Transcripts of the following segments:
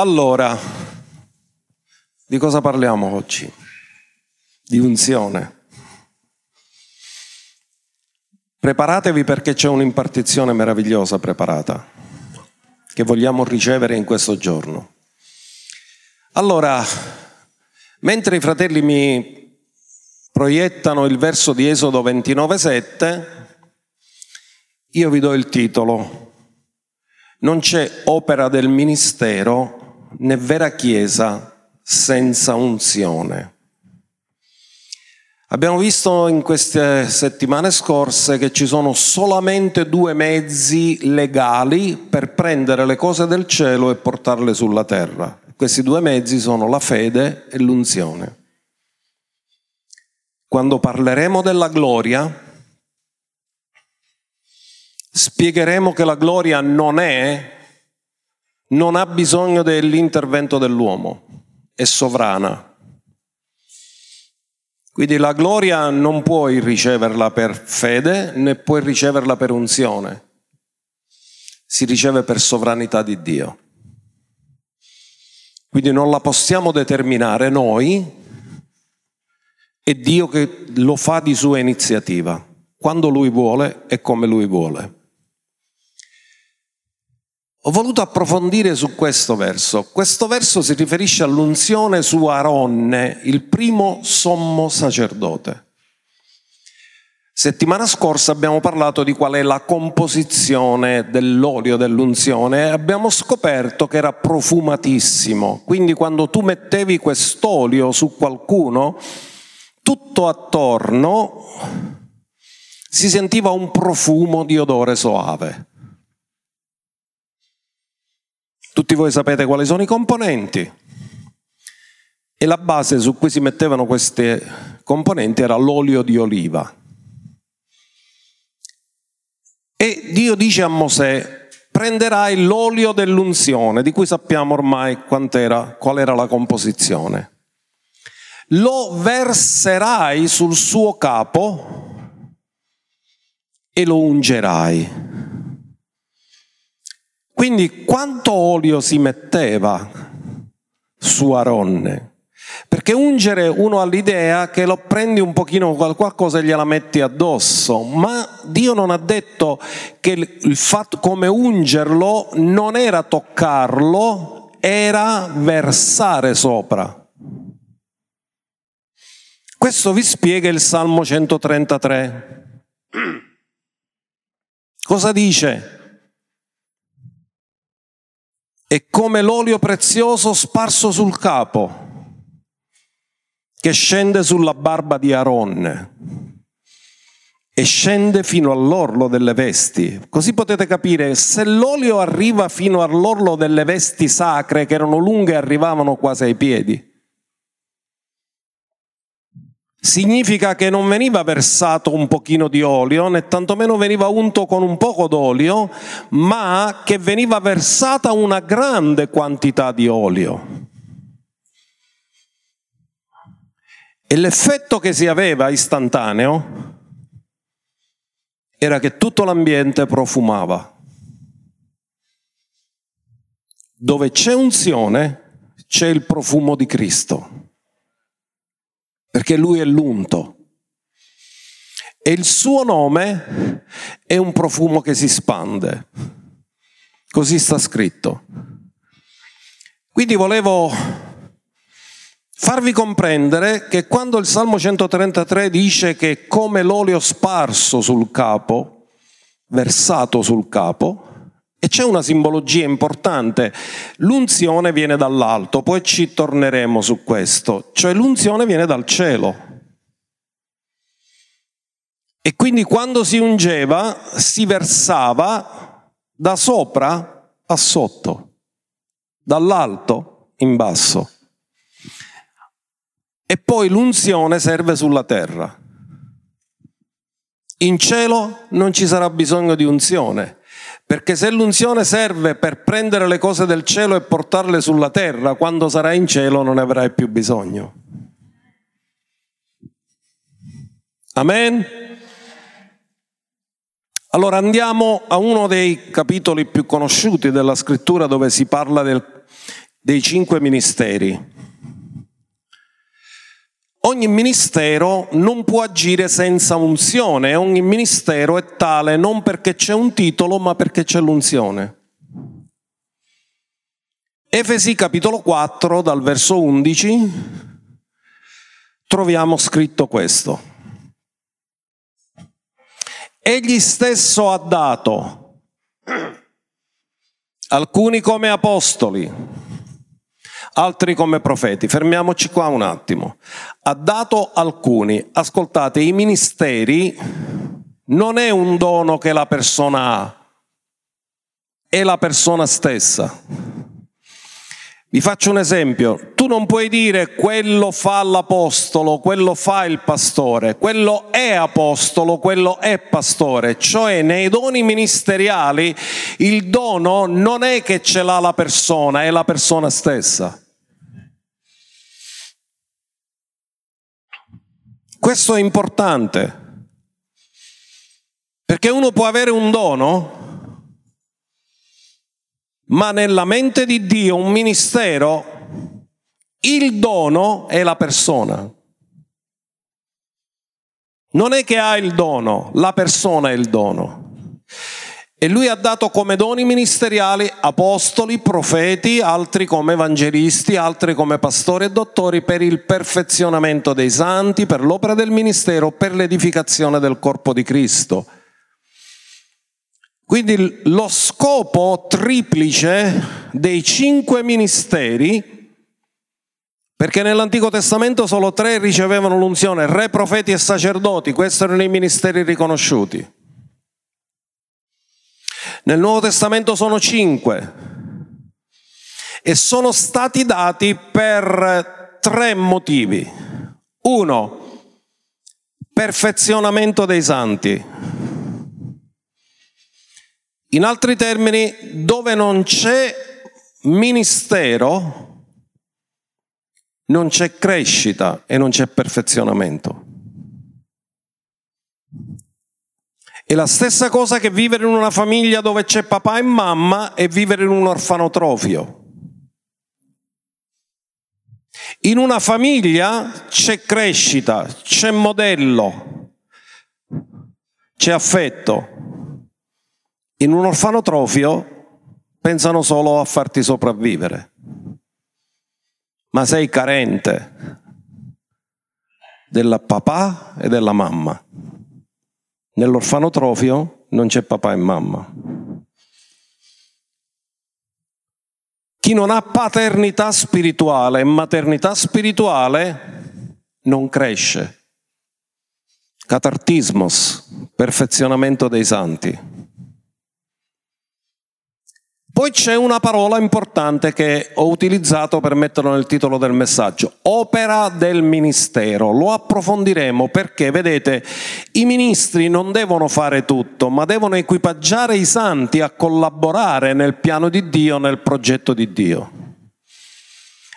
Allora, di cosa parliamo oggi? Di unzione. Preparatevi perché c'è un'impartizione meravigliosa preparata che vogliamo ricevere in questo giorno. Allora, mentre i fratelli mi proiettano il verso di Esodo 29,7, io vi do il titolo. Non c'è opera del ministero né vera chiesa senza unzione. Abbiamo visto in queste settimane scorse che ci sono solamente due mezzi legali per prendere le cose del cielo e portarle sulla terra. Questi due mezzi sono la fede e l'unzione. Quando parleremo della gloria, spiegheremo che la gloria non è, non ha bisogno dell'intervento dell'uomo, è sovrana quindi la gloria non puoi riceverla per fede né puoi riceverla per unzione. Si riceve per sovranità di Dio. Quindi non la possiamo determinare noi, è Dio che lo fa di sua iniziativa, quando Lui vuole e come Lui vuole. Ho voluto approfondire su questo verso. Questo verso si riferisce all'unzione su Aronne, il primo sommo sacerdote. Settimana scorsa abbiamo parlato di qual è la composizione dell'olio dell'unzione e abbiamo scoperto che era profumatissimo. Quindi quando tu mettevi quest'olio su qualcuno, tutto attorno si sentiva un profumo di odore soave. Tutti voi sapete quali sono i componenti e la base su cui si mettevano questi componenti era l'olio di oliva. E Dio dice a Mosè, prenderai l'olio dell'unzione, di cui sappiamo ormai era, qual era la composizione. Lo verserai sul suo capo e lo ungerai. Quindi quanto olio si metteva su Aronne? Perché ungere uno ha l'idea che lo prendi un pochino qualcosa e gliela metti addosso, ma Dio non ha detto che il fatto come ungerlo non era toccarlo, era versare sopra. Questo vi spiega il Salmo 133. Cosa dice? È come l'olio prezioso sparso sul capo, che scende sulla barba di Aaron e scende fino all'orlo delle vesti. Così potete capire, se l'olio arriva fino all'orlo delle vesti sacre, che erano lunghe e arrivavano quasi ai piedi, significa che non veniva versato un pochino di olio, né tantomeno veniva unto con un poco d'olio, ma che veniva versata una grande quantità di olio. E l'effetto che si aveva istantaneo era che tutto l'ambiente profumava. Dove c'è unzione c'è il profumo di Cristo perché lui è l'unto. E il suo nome è un profumo che si spande. Così sta scritto. Quindi volevo farvi comprendere che quando il Salmo 133 dice che come l'olio sparso sul capo, versato sul capo, e c'è una simbologia importante. L'unzione viene dall'alto, poi ci torneremo su questo. Cioè l'unzione viene dal cielo. E quindi quando si ungeva si versava da sopra a sotto, dall'alto in basso. E poi l'unzione serve sulla terra. In cielo non ci sarà bisogno di unzione, perché se l'unzione serve per prendere le cose del cielo e portarle sulla terra, quando sarai in cielo non ne avrai più bisogno. Amen? Allora andiamo a uno dei capitoli più conosciuti della scrittura dove si parla del dei cinque ministeri. Ogni ministero non può agire senza unzione, ogni ministero è tale non perché c'è un titolo, ma perché c'è l'unzione. Efesi capitolo 4, dal verso 11, troviamo scritto questo. Egli stesso ha dato alcuni come apostoli, altri come profeti. Fermiamoci qua un attimo. Ha dato alcuni. Ascoltate, i ministeri non è un dono che la persona ha, è la persona stessa. Vi faccio un esempio, tu non puoi dire quello fa l'apostolo, quello fa il pastore, quello è apostolo, quello è pastore, cioè nei doni ministeriali il dono non è che ce l'ha la persona, è la persona stessa. Questo è importante, perché uno può avere un dono, ma nella mente di Dio un ministero, il dono è la persona. Non è che ha il dono, la persona è il dono. E lui ha dato come doni ministeriali apostoli, profeti, altri come evangelisti, altri come pastori e dottori per il perfezionamento dei santi, per l'opera del ministero, per l'edificazione del corpo di Cristo. Quindi lo scopo triplice dei cinque ministeri, perché nell'Antico Testamento solo tre ricevevano l'unzione, re, profeti e sacerdoti, questi erano i ministeri riconosciuti. Nel Nuovo Testamento sono cinque e sono stati dati per tre motivi. Uno, perfezionamento dei santi. In altri termini, dove non c'è ministero, non c'è crescita e non c'è perfezionamento. È la stessa cosa che vivere in una famiglia dove c'è papà e mamma e vivere in un orfanotrofio. In una famiglia c'è crescita, c'è modello, c'è affetto. In un orfanotrofio pensano solo a farti sopravvivere, ma sei carente del papà e della mamma. Nell'orfanotrofio non c'è papà e mamma. Chi non ha paternità spirituale e maternità spirituale non cresce. Catartismos, perfezionamento dei santi. Poi c'è una parola importante che ho utilizzato per metterlo nel titolo del messaggio, opera del ministero. Lo approfondiremo perché, vedete, i ministri non devono fare tutto, ma devono equipaggiare i santi a collaborare nel piano di Dio, nel progetto di Dio.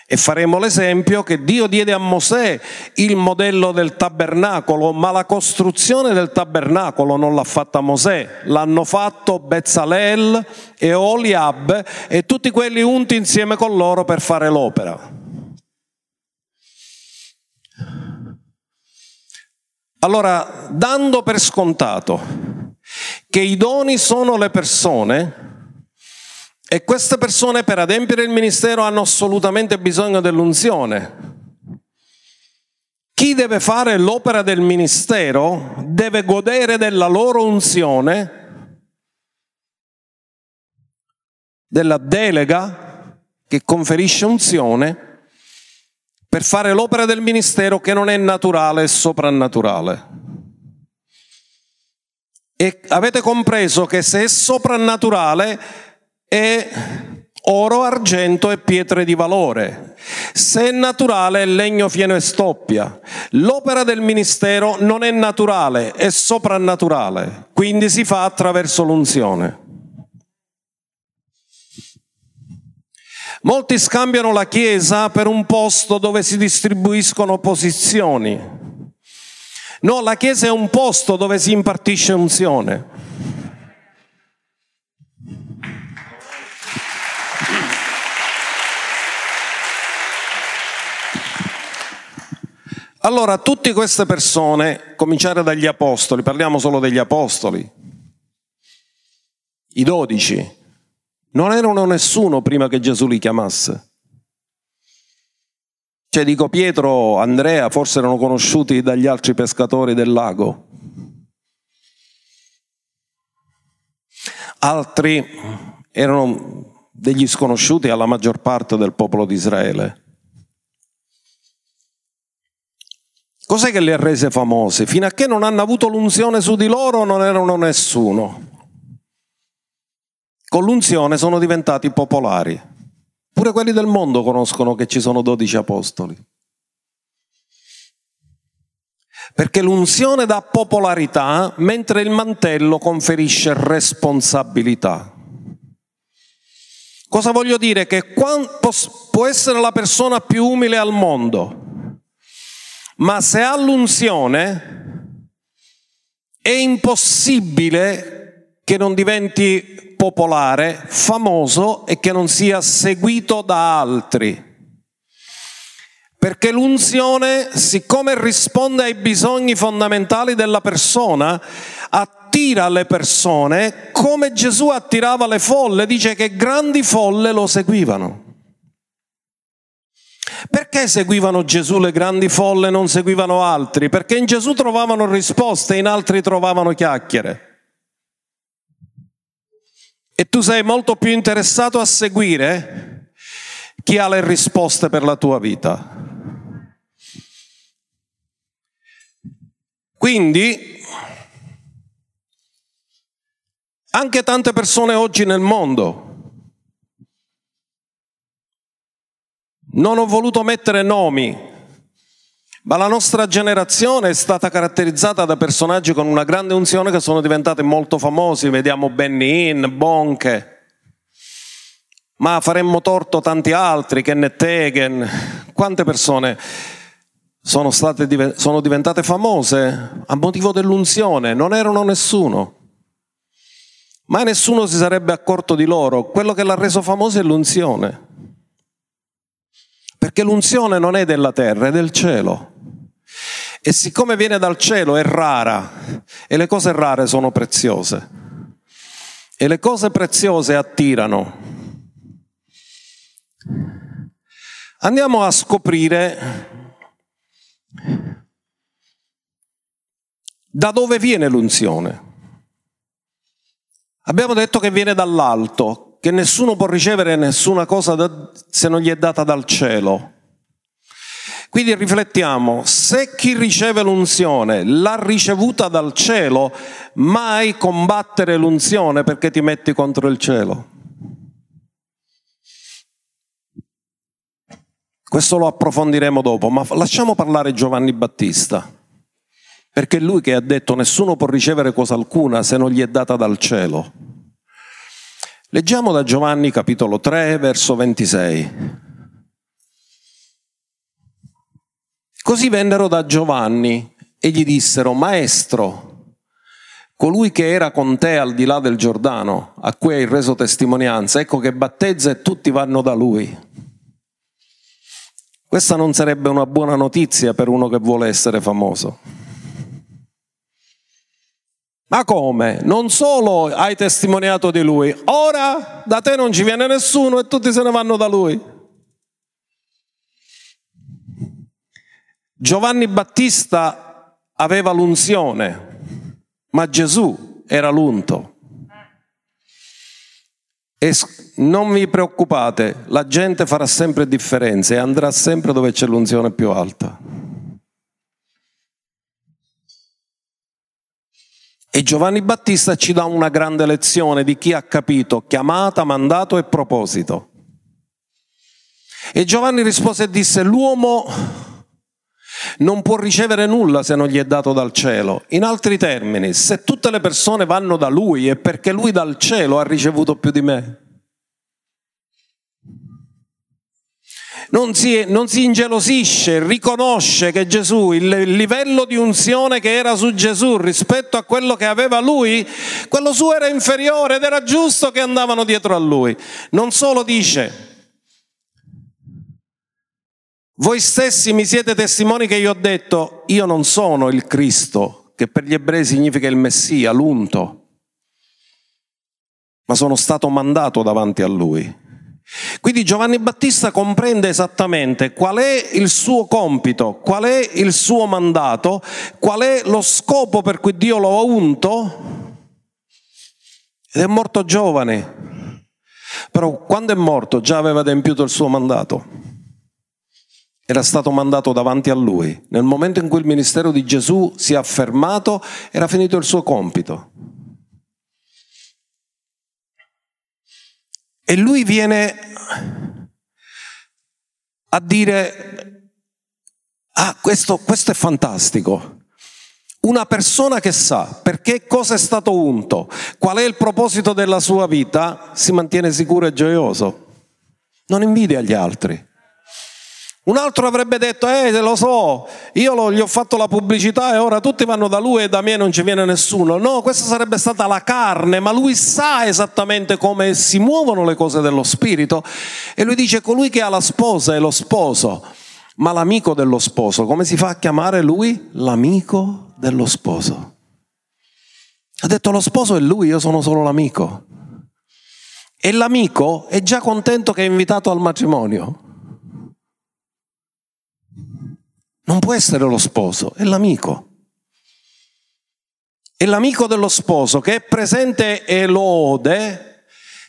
E faremo l'esempio che Dio diede a Mosè il modello del tabernacolo, ma la costruzione del tabernacolo non l'ha fatta Mosè, l'hanno fatto Bezzalel e Oliab e tutti quelli unti insieme con loro per fare l'opera. Allora, dando per scontato che i doni sono le persone, e queste persone per adempiere il ministero hanno assolutamente bisogno dell'unzione. Chi deve fare l'opera del ministero deve godere della loro unzione, della delega che conferisce unzione per fare l'opera del ministero che non è naturale e soprannaturale. E avete compreso che se è soprannaturale è oro, argento e pietre di valore. Se è naturale è legno, fieno e stoppia. L'opera del ministero non è naturale, è soprannaturale, quindi si fa attraverso l'unzione. Molti scambiano la Chiesa per un posto dove si distribuiscono posizioni. No, la Chiesa è un posto dove si impartisce unzione. Allora, tutte queste persone, cominciare dagli apostoli, parliamo solo degli apostoli, i dodici, non erano nessuno prima che Gesù li chiamasse. Cioè dico Pietro, Andrea, forse erano conosciuti dagli altri pescatori del lago. Altri erano degli sconosciuti alla maggior parte del popolo di Israele. Cos'è che li ha rese famosi? Fino a che non hanno avuto l'unzione su di loro non erano nessuno. Con l'unzione sono diventati popolari. Pure quelli del mondo conoscono che ci sono dodici apostoli. Perché l'unzione dà popolarità mentre il mantello conferisce responsabilità. Cosa voglio dire? Che può essere la persona più umile al mondo, ma se ha l'unzione è impossibile che non diventi popolare, famoso e che non sia seguito da altri. Perché l'unzione, siccome risponde ai bisogni fondamentali della persona, attira le persone come Gesù attirava le folle, dice che grandi folle lo seguivano. Perché seguivano Gesù le grandi folle e non seguivano altri? Perché in Gesù trovavano risposte, in altri trovavano chiacchiere. E tu sei molto più interessato a seguire chi ha le risposte per la tua vita. Quindi, anche tante persone oggi nel mondo Non ho voluto mettere nomi, ma la nostra generazione è stata caratterizzata da personaggi con una grande unzione che sono diventati molto famosi. Vediamo Benny Hinn, Bonche, ma faremmo torto tanti altri, Kenneth Hagen. Quante persone sono, state, sono diventate famose a motivo dell'unzione? Non erano nessuno. Mai nessuno si sarebbe accorto di loro. Quello che l'ha reso famoso è l'unzione. Perché l'unzione non è della terra, è del cielo. E siccome viene dal cielo è rara e le cose rare sono preziose. E le cose preziose attirano. Andiamo a scoprire da dove viene l'unzione. Abbiamo detto che viene dall'alto, che nessuno può ricevere nessuna cosa da, se non gli è data dal cielo. Quindi riflettiamo, se chi riceve l'unzione l'ha ricevuta dal cielo, mai combattere l'unzione perché ti metti contro il cielo. Questo lo approfondiremo dopo, ma lasciamo parlare Giovanni Battista, perché è lui che ha detto nessuno può ricevere cosa alcuna se non gli è data dal cielo. Leggiamo da Giovanni capitolo 3, verso 26. Così vennero da Giovanni e gli dissero, Maestro, colui che era con te al di là del Giordano, a cui hai reso testimonianza, ecco che battezza e tutti vanno da lui. Questa non sarebbe una buona notizia per uno che vuole essere famoso. Ma come? Non solo hai testimoniato di lui, ora da te non ci viene nessuno e tutti se ne vanno da lui. Giovanni Battista aveva l'unzione, ma Gesù era l'unto. E non vi preoccupate, la gente farà sempre differenze e andrà sempre dove c'è l'unzione più alta. E Giovanni Battista ci dà una grande lezione di chi ha capito chiamata, mandato e proposito. E Giovanni rispose e disse, l'uomo non può ricevere nulla se non gli è dato dal cielo. In altri termini, se tutte le persone vanno da lui è perché lui dal cielo ha ricevuto più di me. Non si, non si ingelosisce, riconosce che Gesù, il, livello di unzione che era su Gesù rispetto a quello che aveva lui, quello suo era inferiore ed era giusto che andavano dietro a lui. Non solo dice, Voi stessi mi siete testimoni che io ho detto, io non sono il Cristo, che per gli ebrei significa il Messia, l'unto, ma sono stato mandato davanti a lui. Quindi Giovanni Battista comprende esattamente qual è il suo compito, qual è il suo mandato, qual è lo scopo per cui Dio lo ha unto ed è morto giovane. Però quando è morto già aveva adempiuto il suo mandato. Era stato mandato davanti a lui. Nel momento in cui il ministero di Gesù si è affermato, era finito il suo compito. E lui viene a dire, ah, questo, questo è fantastico. Una persona che sa perché cosa è stato unto, qual è il proposito della sua vita, si mantiene sicuro e gioioso. Non invidia gli altri. Un altro avrebbe detto, eh, lo so, io lo, gli ho fatto la pubblicità e ora tutti vanno da lui e da me non ci viene nessuno. No, questa sarebbe stata la carne, ma lui sa esattamente come si muovono le cose dello spirito. E lui dice, colui che ha la sposa è lo sposo, ma l'amico dello sposo, come si fa a chiamare lui? L'amico dello sposo. Ha detto, lo sposo è lui, io sono solo l'amico. E l'amico è già contento che è invitato al matrimonio. Non può essere lo sposo, è l'amico. E l'amico dello sposo che è presente e lo ode,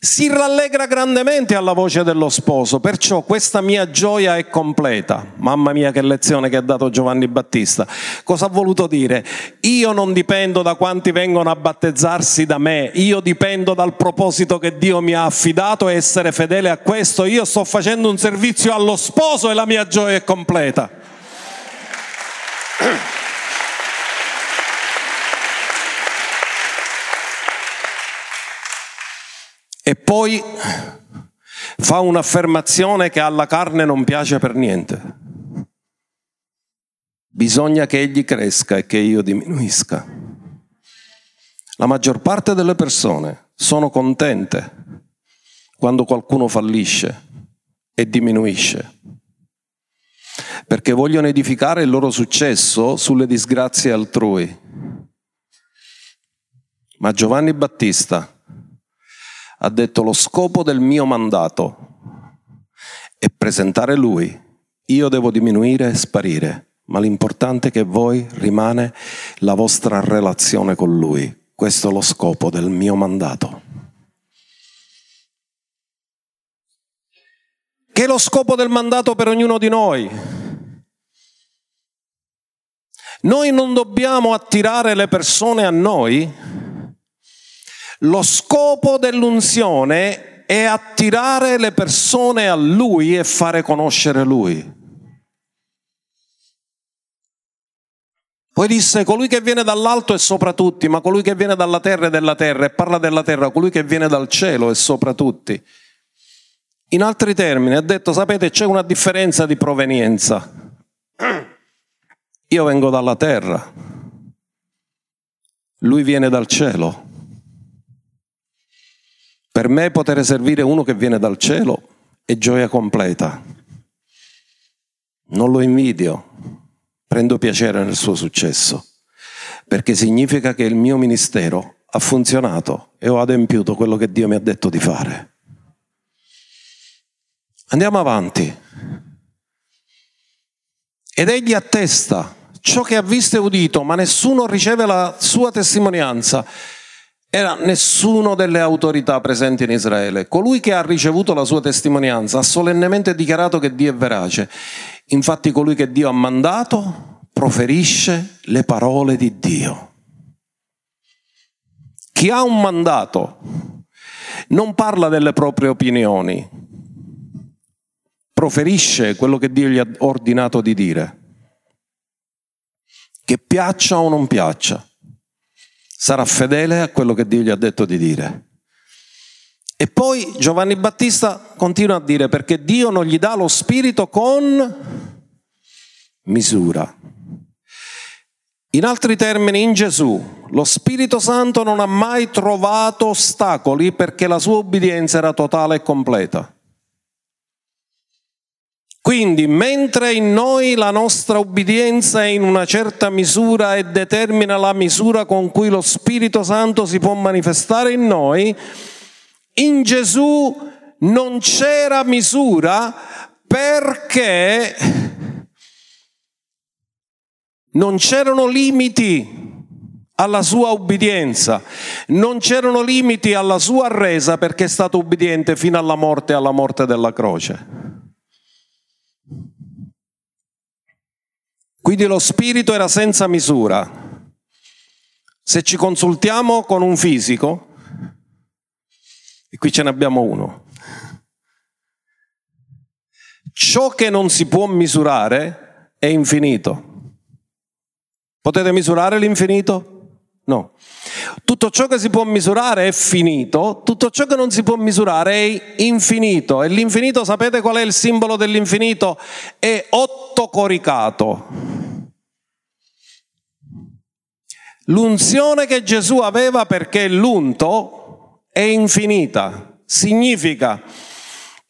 si rallegra grandemente alla voce dello sposo, perciò questa mia gioia è completa. Mamma mia che lezione che ha dato Giovanni Battista. Cosa ha voluto dire? Io non dipendo da quanti vengono a battezzarsi da me, io dipendo dal proposito che Dio mi ha affidato e essere fedele a questo. Io sto facendo un servizio allo sposo e la mia gioia è completa. E poi fa un'affermazione che alla carne non piace per niente. Bisogna che egli cresca e che io diminuisca. La maggior parte delle persone sono contente quando qualcuno fallisce e diminuisce perché vogliono edificare il loro successo sulle disgrazie altrui. Ma Giovanni Battista ha detto lo scopo del mio mandato è presentare lui. Io devo diminuire e sparire, ma l'importante è che voi rimane la vostra relazione con lui. Questo è lo scopo del mio mandato. Che è lo scopo del mandato per ognuno di noi? Noi non dobbiamo attirare le persone a noi. Lo scopo dell'unzione è attirare le persone a Lui e fare conoscere Lui. Poi disse, colui che viene dall'alto è sopra tutti, ma colui che viene dalla terra è della terra e parla della terra, colui che viene dal cielo è sopra tutti. In altri termini ha detto, sapete, c'è una differenza di provenienza. Io vengo dalla terra, lui viene dal cielo. Per me poter servire uno che viene dal cielo è gioia completa. Non lo invidio, prendo piacere nel suo successo, perché significa che il mio ministero ha funzionato e ho adempiuto quello che Dio mi ha detto di fare. Andiamo avanti. Ed egli attesta ciò che ha visto e udito, ma nessuno riceve la sua testimonianza. Era nessuno delle autorità presenti in Israele. Colui che ha ricevuto la sua testimonianza ha solennemente dichiarato che Dio è verace. Infatti colui che Dio ha mandato proferisce le parole di Dio. Chi ha un mandato non parla delle proprie opinioni, proferisce quello che Dio gli ha ordinato di dire che piaccia o non piaccia, sarà fedele a quello che Dio gli ha detto di dire. E poi Giovanni Battista continua a dire perché Dio non gli dà lo spirito con misura. In altri termini, in Gesù, lo Spirito Santo non ha mai trovato ostacoli perché la sua obbedienza era totale e completa. Quindi, mentre in noi la nostra ubbidienza è in una certa misura e determina la misura con cui lo Spirito Santo si può manifestare in noi, in Gesù non c'era misura perché non c'erano limiti alla sua ubbidienza, non c'erano limiti alla sua resa perché è stato ubbidiente fino alla morte e alla morte della croce. Quindi lo spirito era senza misura. Se ci consultiamo con un fisico, e qui ce ne abbiamo uno, ciò che non si può misurare è infinito. Potete misurare l'infinito? No. Tutto ciò che si può misurare è finito, tutto ciò che non si può misurare è infinito. E l'infinito, sapete qual è il simbolo dell'infinito? È otto coricato. L'unzione che Gesù aveva perché l'unto è infinita, significa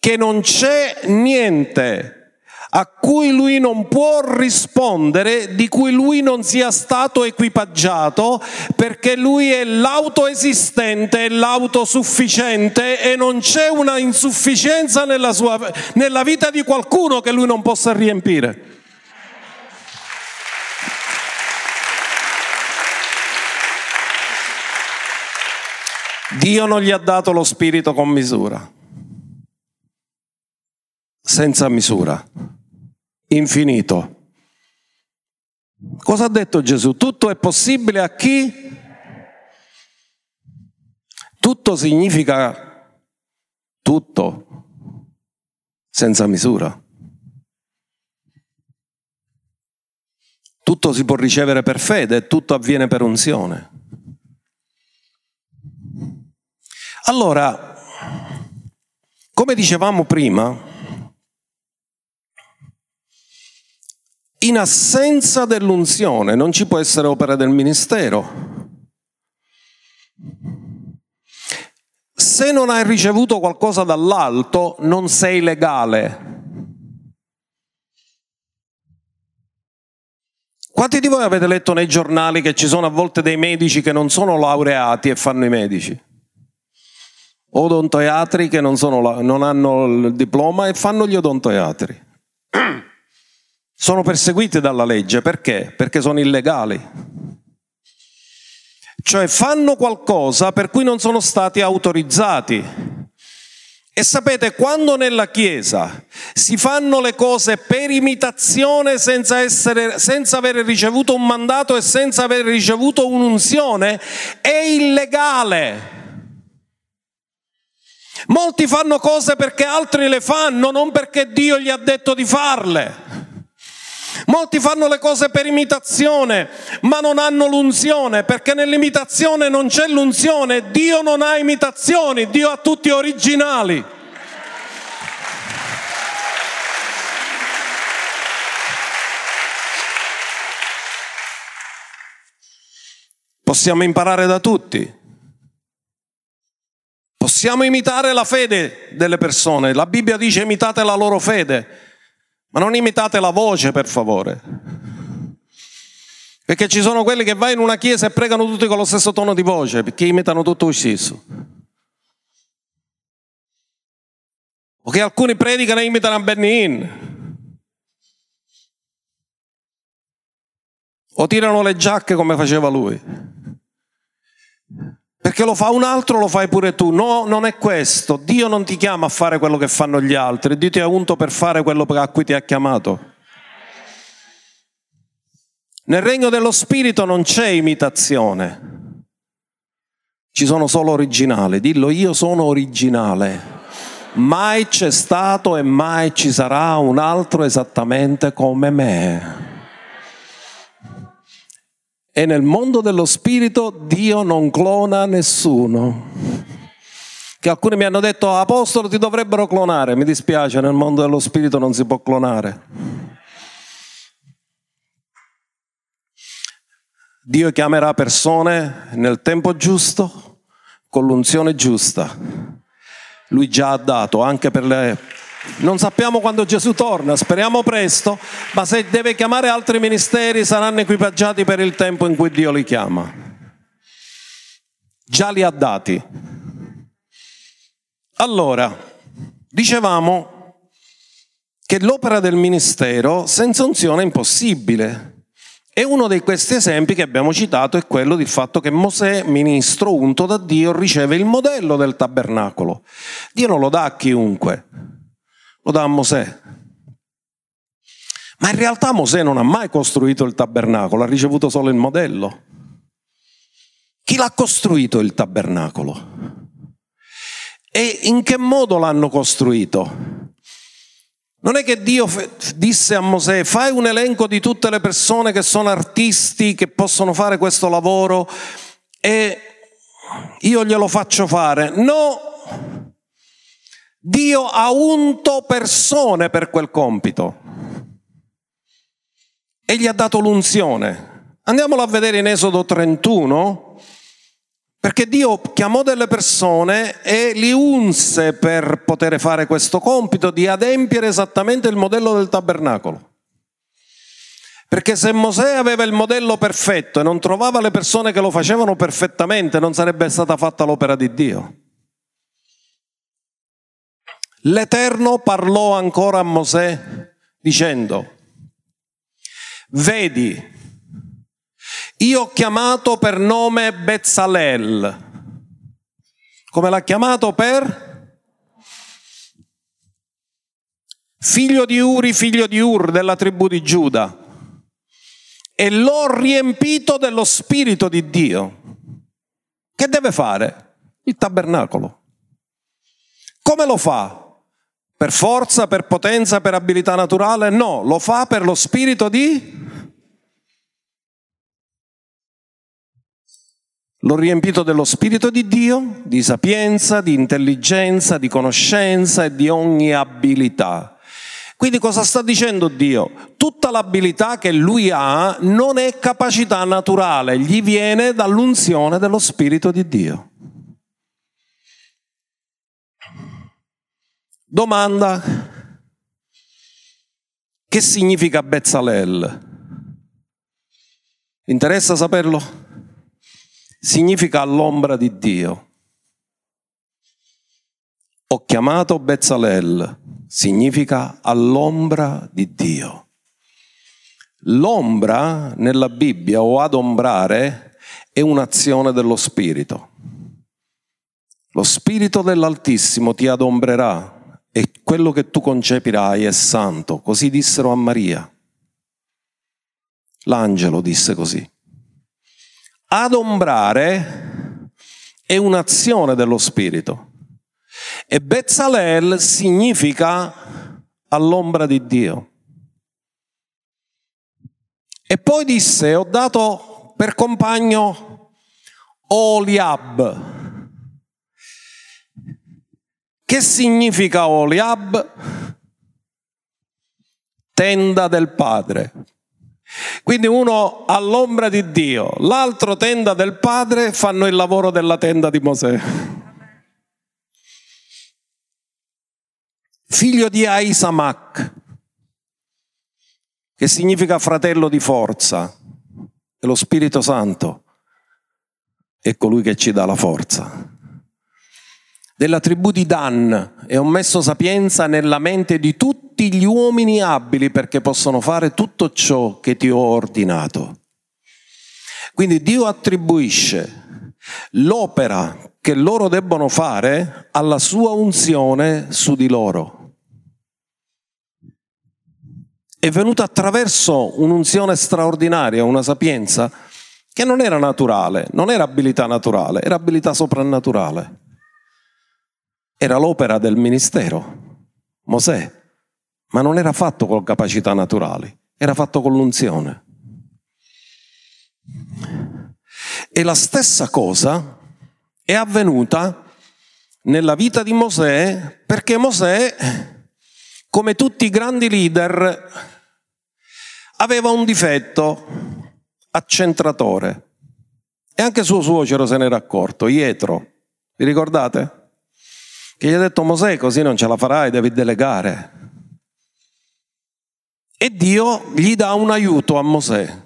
che non c'è niente a cui lui non può rispondere, di cui lui non sia stato equipaggiato, perché lui è l'autoesistente, l'autosufficiente e non c'è una insufficienza nella, sua, nella vita di qualcuno che lui non possa riempire. Dio non gli ha dato lo spirito con misura, senza misura, infinito. Cosa ha detto Gesù? Tutto è possibile a chi? Tutto significa tutto, senza misura. Tutto si può ricevere per fede tutto avviene per unzione. Allora, come dicevamo prima, in assenza dell'unzione non ci può essere opera del ministero. Se non hai ricevuto qualcosa dall'alto, non sei legale. Quanti di voi avete letto nei giornali che ci sono a volte dei medici che non sono laureati e fanno i medici? odontoiatri che non, sono, non hanno il diploma e fanno gli odontoiatri. Sono perseguiti dalla legge perché? Perché sono illegali. Cioè fanno qualcosa per cui non sono stati autorizzati. E sapete, quando nella Chiesa si fanno le cose per imitazione senza, essere, senza aver ricevuto un mandato e senza aver ricevuto un'unzione, è illegale. Molti fanno cose perché altri le fanno, non perché Dio gli ha detto di farle. Molti fanno le cose per imitazione, ma non hanno l'unzione, perché nell'imitazione non c'è l'unzione. Dio non ha imitazioni, Dio ha tutti originali. Possiamo imparare da tutti. Possiamo imitare la fede delle persone. La Bibbia dice imitate la loro fede, ma non imitate la voce, per favore. Perché ci sono quelli che vanno in una chiesa e pregano tutti con lo stesso tono di voce, perché imitano tutto lo stesso. O che alcuni predicano e imitano a Benny O tirano le giacche come faceva lui. Perché lo fa un altro, lo fai pure tu. No, non è questo. Dio non ti chiama a fare quello che fanno gli altri. Dio ti ha unto per fare quello a cui ti ha chiamato. Nel regno dello Spirito non c'è imitazione. Ci sono solo originali. Dillo, io sono originale. Mai c'è stato e mai ci sarà un altro esattamente come me. E nel mondo dello spirito Dio non clona nessuno. Che alcuni mi hanno detto, apostolo ti dovrebbero clonare. Mi dispiace, nel mondo dello spirito non si può clonare. Dio chiamerà persone nel tempo giusto, con l'unzione giusta. Lui già ha dato anche per le, Non sappiamo quando Gesù torna, speriamo presto, ma se deve chiamare altri ministeri saranno equipaggiati per il tempo in cui Dio li chiama. Già li ha dati. Allora, dicevamo che l'opera del ministero senza unzione è impossibile. E uno di questi esempi che abbiamo citato è quello del fatto che Mosè, ministro unto da Dio, riceve il modello del tabernacolo. Dio non lo dà a chiunque, lo dà a Mosè. Ma in realtà Mosè non ha mai costruito il tabernacolo, ha ricevuto solo il modello. Chi l'ha costruito il tabernacolo? E in che modo l'hanno costruito? Non è che Dio disse a Mosè fai un elenco di tutte le persone che sono artisti, che possono fare questo lavoro e io glielo faccio fare. No, Dio ha unto persone per quel compito e gli ha dato l'unzione. Andiamolo a vedere in Esodo 31, perché Dio chiamò delle persone e li unse per poter fare questo compito di adempiere esattamente il modello del tabernacolo. Perché se Mosè aveva il modello perfetto e non trovava le persone che lo facevano perfettamente, non sarebbe stata fatta l'opera di Dio. L'Eterno parlò ancora a Mosè dicendo, vedi, io ho chiamato per nome Bezzalel. Come l'ha chiamato per? Figlio di Uri, figlio di Ur, della tribù di Giuda. E l'ho riempito dello Spirito di Dio. Che deve fare? Il tabernacolo. Come lo fa? Per forza, per potenza, per abilità naturale? No, lo fa per lo Spirito di L'ho riempito dello Spirito di Dio, di sapienza, di intelligenza, di conoscenza e di ogni abilità. Quindi cosa sta dicendo Dio? Tutta l'abilità che lui ha non è capacità naturale, gli viene dall'unzione dello Spirito di Dio. Domanda, che significa Bezzalel? Interessa saperlo? significa all'ombra di Dio. Ho chiamato Bezzalel, significa all'ombra di Dio. L'ombra nella Bibbia o adombrare è un'azione dello Spirito. Lo Spirito dell'Altissimo ti adombrerà e quello che tu concepirai è santo. Così dissero a Maria. L'angelo disse così. Adombrare è un'azione dello Spirito e Bezzalel significa all'ombra di Dio. E poi disse, ho dato per compagno Oliab. Che significa Oliab? Tenda del Padre. Quindi uno all'ombra di Dio, l'altro tenda del Padre, fanno il lavoro della tenda di Mosè. Figlio di Aisamak, che significa fratello di forza, e lo Spirito Santo è colui che ci dà la forza della tribù di Dan e ho messo sapienza nella mente di tutti gli uomini abili perché possono fare tutto ciò che ti ho ordinato. Quindi Dio attribuisce l'opera che loro debbono fare alla sua unzione su di loro. È venuta attraverso un'unzione straordinaria, una sapienza che non era naturale, non era abilità naturale, era abilità soprannaturale era l'opera del ministero, Mosè, ma non era fatto con capacità naturali, era fatto con l'unzione. E la stessa cosa è avvenuta nella vita di Mosè perché Mosè, come tutti i grandi leader, aveva un difetto accentratore. E anche suo suocero se n'era accorto, Ietro. Vi ricordate? Che gli ha detto Mosè, così non ce la farai, devi delegare. E Dio gli dà un aiuto a Mosè.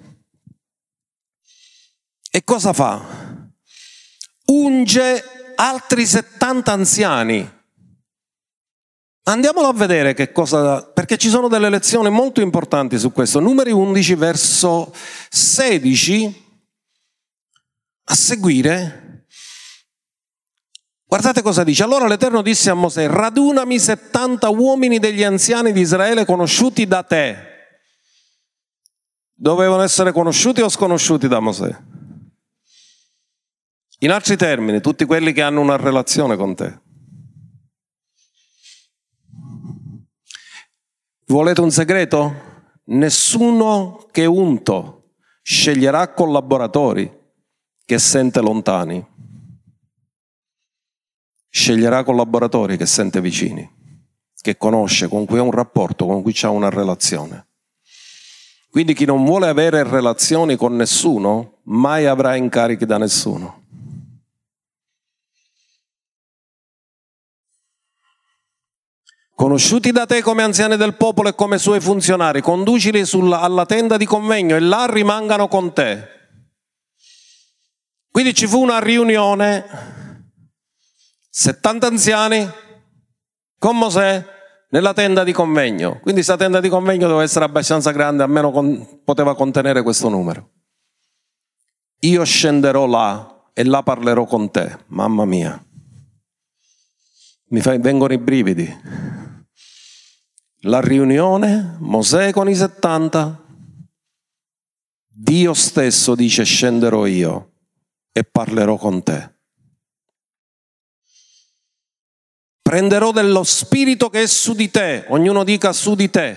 E cosa fa? Unge altri 70 anziani. Andiamolo a vedere che cosa, perché ci sono delle lezioni molto importanti su questo. Numeri 11, verso 16, a seguire. Guardate cosa dice. Allora l'Eterno disse a Mosè, radunami 70 uomini degli anziani di Israele conosciuti da te. Dovevano essere conosciuti o sconosciuti da Mosè? In altri termini, tutti quelli che hanno una relazione con te. Volete un segreto? Nessuno che unto sceglierà collaboratori che sente lontani. Sceglierà collaboratori che sente vicini, che conosce, con cui ha un rapporto, con cui ha una relazione. Quindi chi non vuole avere relazioni con nessuno, mai avrà incarichi da nessuno. conosciuti da te come anziani del popolo e come suoi funzionari, conducili sulla, alla tenda di convegno e là rimangano con te. Quindi ci fu una riunione, 70 anziani con Mosè nella tenda di convegno. Quindi questa tenda di convegno doveva essere abbastanza grande, almeno con, poteva contenere questo numero. Io scenderò là e là parlerò con te, mamma mia. Mi fai, vengono i brividi la riunione, Mosè con i 70, Dio stesso dice scenderò io e parlerò con te. Prenderò dello spirito che è su di te, ognuno dica su di te.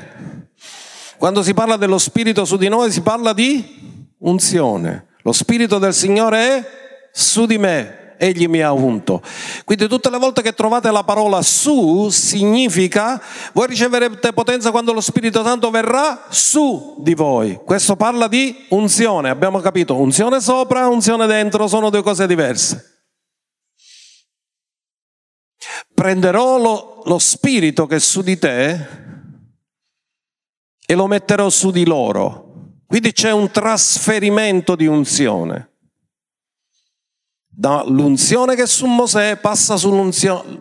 Quando si parla dello spirito su di noi si parla di unzione. Lo spirito del Signore è su di me egli mi ha unto. Quindi tutte le volte che trovate la parola su significa voi riceverete potenza quando lo Spirito Santo verrà su di voi. Questo parla di unzione, abbiamo capito, unzione sopra, unzione dentro, sono due cose diverse. Prenderò lo, lo Spirito che è su di te e lo metterò su di loro. Quindi c'è un trasferimento di unzione dall'unzione che è su Mosè passa,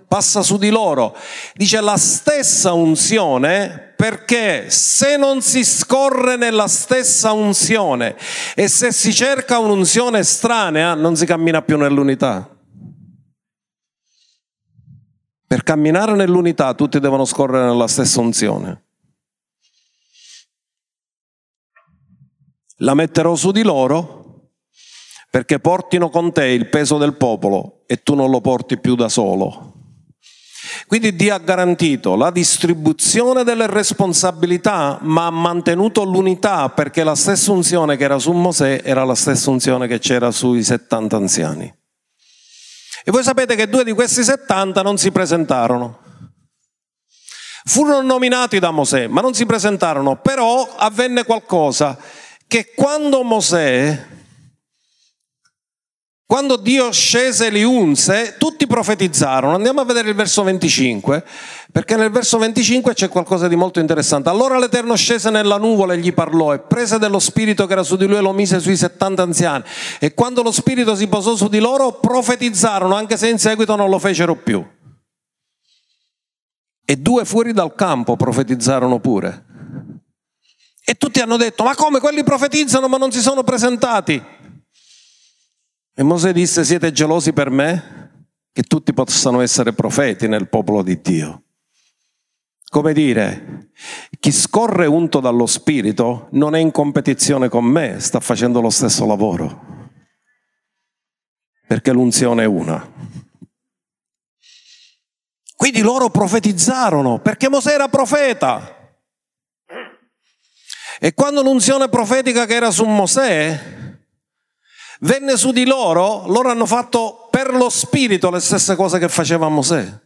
passa su di loro. Dice la stessa unzione perché se non si scorre nella stessa unzione e se si cerca un'unzione estranea non si cammina più nell'unità. Per camminare nell'unità tutti devono scorrere nella stessa unzione. La metterò su di loro perché portino con te il peso del popolo e tu non lo porti più da solo. Quindi Dio ha garantito la distribuzione delle responsabilità, ma ha mantenuto l'unità perché la stessa unzione che era su Mosè era la stessa unzione che c'era sui 70 anziani. E voi sapete che due di questi 70 non si presentarono. Furono nominati da Mosè, ma non si presentarono. Però avvenne qualcosa che quando Mosè quando Dio scese e li unse, tutti profetizzarono. Andiamo a vedere il verso 25, perché nel verso 25 c'è qualcosa di molto interessante. Allora l'Eterno scese nella nuvola e gli parlò e prese dello spirito che era su di lui e lo mise sui 70 anziani. E quando lo spirito si posò su di loro, profetizzarono, anche se in seguito non lo fecero più. E due fuori dal campo profetizzarono pure. E tutti hanno detto, ma come quelli profetizzano ma non si sono presentati? E Mosè disse, siete gelosi per me? Che tutti possano essere profeti nel popolo di Dio. Come dire, chi scorre unto dallo Spirito non è in competizione con me, sta facendo lo stesso lavoro. Perché l'unzione è una. Quindi loro profetizzarono perché Mosè era profeta. E quando l'unzione profetica che era su Mosè venne su di loro, loro hanno fatto per lo spirito le stesse cose che faceva Mosè.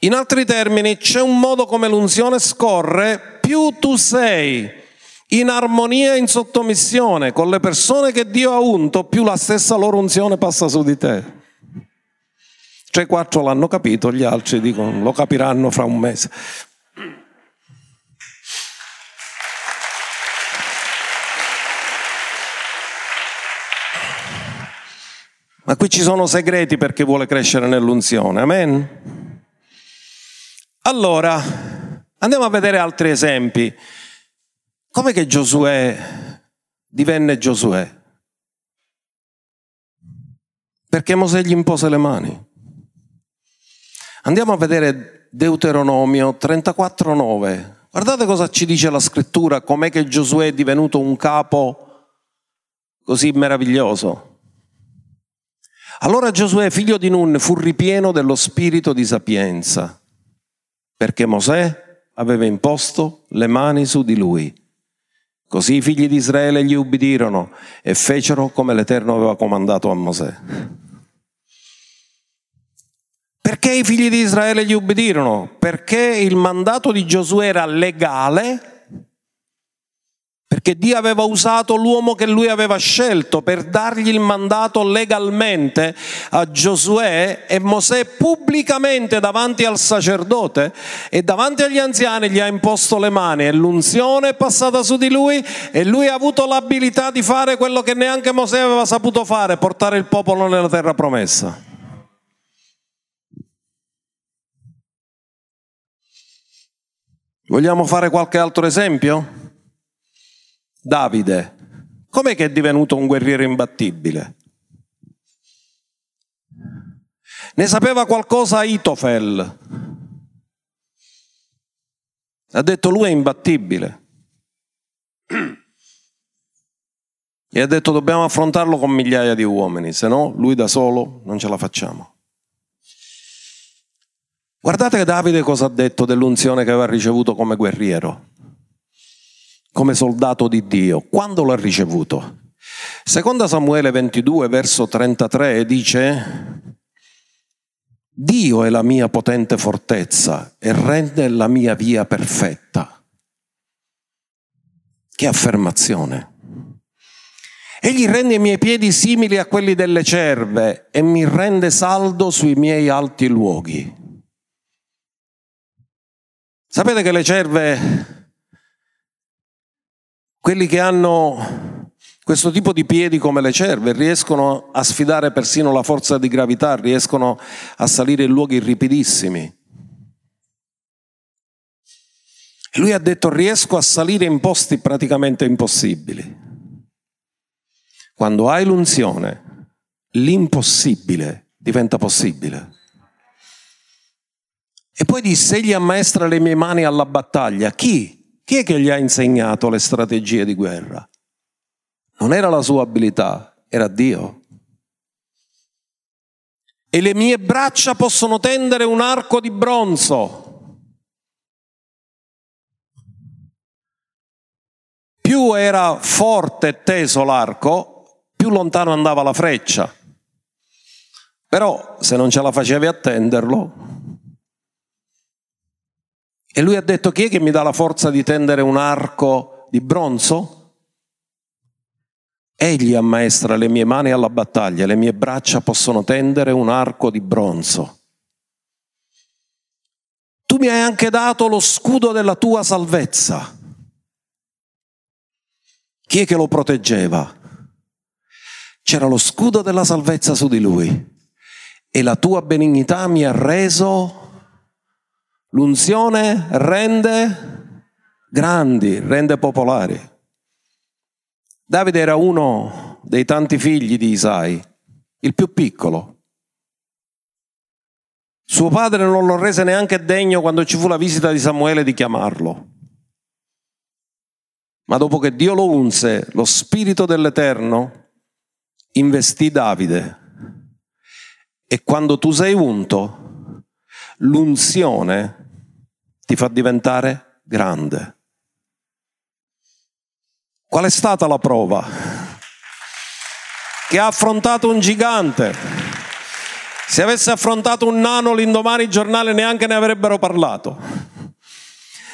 In altri termini, c'è un modo come l'unzione scorre, più tu sei in armonia e in sottomissione con le persone che Dio ha unto, più la stessa loro unzione passa su di te. 3-4 l'hanno capito, gli altri dicono lo capiranno fra un mese. Ma qui ci sono segreti per chi vuole crescere nell'unzione, amen? Allora, andiamo a vedere altri esempi. Come che Giosuè divenne Giosuè? Perché Mosè gli impose le mani. Andiamo a vedere Deuteronomio 34,9. Guardate cosa ci dice la scrittura, com'è che Giosuè è divenuto un capo così meraviglioso. Allora Giosuè, figlio di Nun, fu ripieno dello spirito di sapienza, perché Mosè aveva imposto le mani su di lui. Così i figli di Israele gli ubbidirono e fecero come l'Eterno aveva comandato a Mosè. Perché i figli di Israele gli ubbidirono? Perché il mandato di Giosuè era legale perché Dio aveva usato l'uomo che lui aveva scelto per dargli il mandato legalmente a Giosuè e Mosè pubblicamente davanti al sacerdote e davanti agli anziani gli ha imposto le mani e l'unzione è passata su di lui e lui ha avuto l'abilità di fare quello che neanche Mosè aveva saputo fare, portare il popolo nella terra promessa. Vogliamo fare qualche altro esempio? Davide, com'è che è divenuto un guerriero imbattibile? Ne sapeva qualcosa Itofel. Ha detto lui è imbattibile. E ha detto dobbiamo affrontarlo con migliaia di uomini, se no lui da solo non ce la facciamo. Guardate Davide cosa ha detto dell'unzione che aveva ricevuto come guerriero come soldato di Dio. Quando l'ha ricevuto? Seconda Samuele 22, verso 33 dice, Dio è la mia potente fortezza e rende la mia via perfetta. Che affermazione. Egli rende i miei piedi simili a quelli delle cerve e mi rende saldo sui miei alti luoghi. Sapete che le cerve quelli che hanno questo tipo di piedi come le cerve riescono a sfidare persino la forza di gravità, riescono a salire in luoghi ripidissimi. E lui ha detto riesco a salire in posti praticamente impossibili. Quando hai l'unzione, l'impossibile diventa possibile. E poi disse, egli ammaestra le mie mani alla battaglia. Chi? Chi è che gli ha insegnato le strategie di guerra? Non era la sua abilità, era Dio. E le mie braccia possono tendere un arco di bronzo. Più era forte e teso l'arco, più lontano andava la freccia. Però se non ce la facevi a tenderlo, e lui ha detto chi è che mi dà la forza di tendere un arco di bronzo? Egli ammaestra le mie mani alla battaglia, le mie braccia possono tendere un arco di bronzo. Tu mi hai anche dato lo scudo della tua salvezza. Chi è che lo proteggeva? C'era lo scudo della salvezza su di lui e la tua benignità mi ha reso L'unzione rende grandi, rende popolari. Davide era uno dei tanti figli di Isai, il più piccolo. Suo padre non lo rese neanche degno quando ci fu la visita di Samuele di chiamarlo. Ma dopo che Dio lo unse, lo Spirito dell'Eterno investì Davide. E quando tu sei unto, l'unzione ti fa diventare grande. Qual è stata la prova? Che ha affrontato un gigante. Se avesse affrontato un nano l'indomani il giornale neanche ne avrebbero parlato.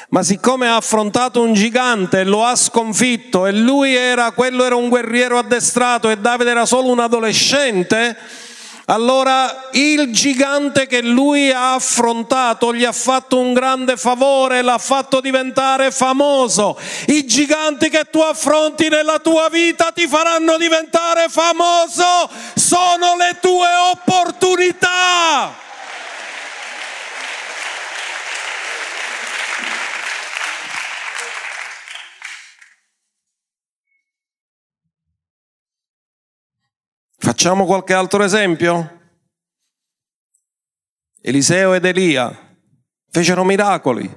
Ma siccome ha affrontato un gigante lo ha sconfitto e lui era, quello era un guerriero addestrato e Davide era solo un adolescente, allora il gigante che lui ha affrontato gli ha fatto un grande favore, l'ha fatto diventare famoso. I giganti che tu affronti nella tua vita ti faranno diventare famoso, sono le tue opportunità. Facciamo qualche altro esempio? Eliseo ed Elia fecero miracoli.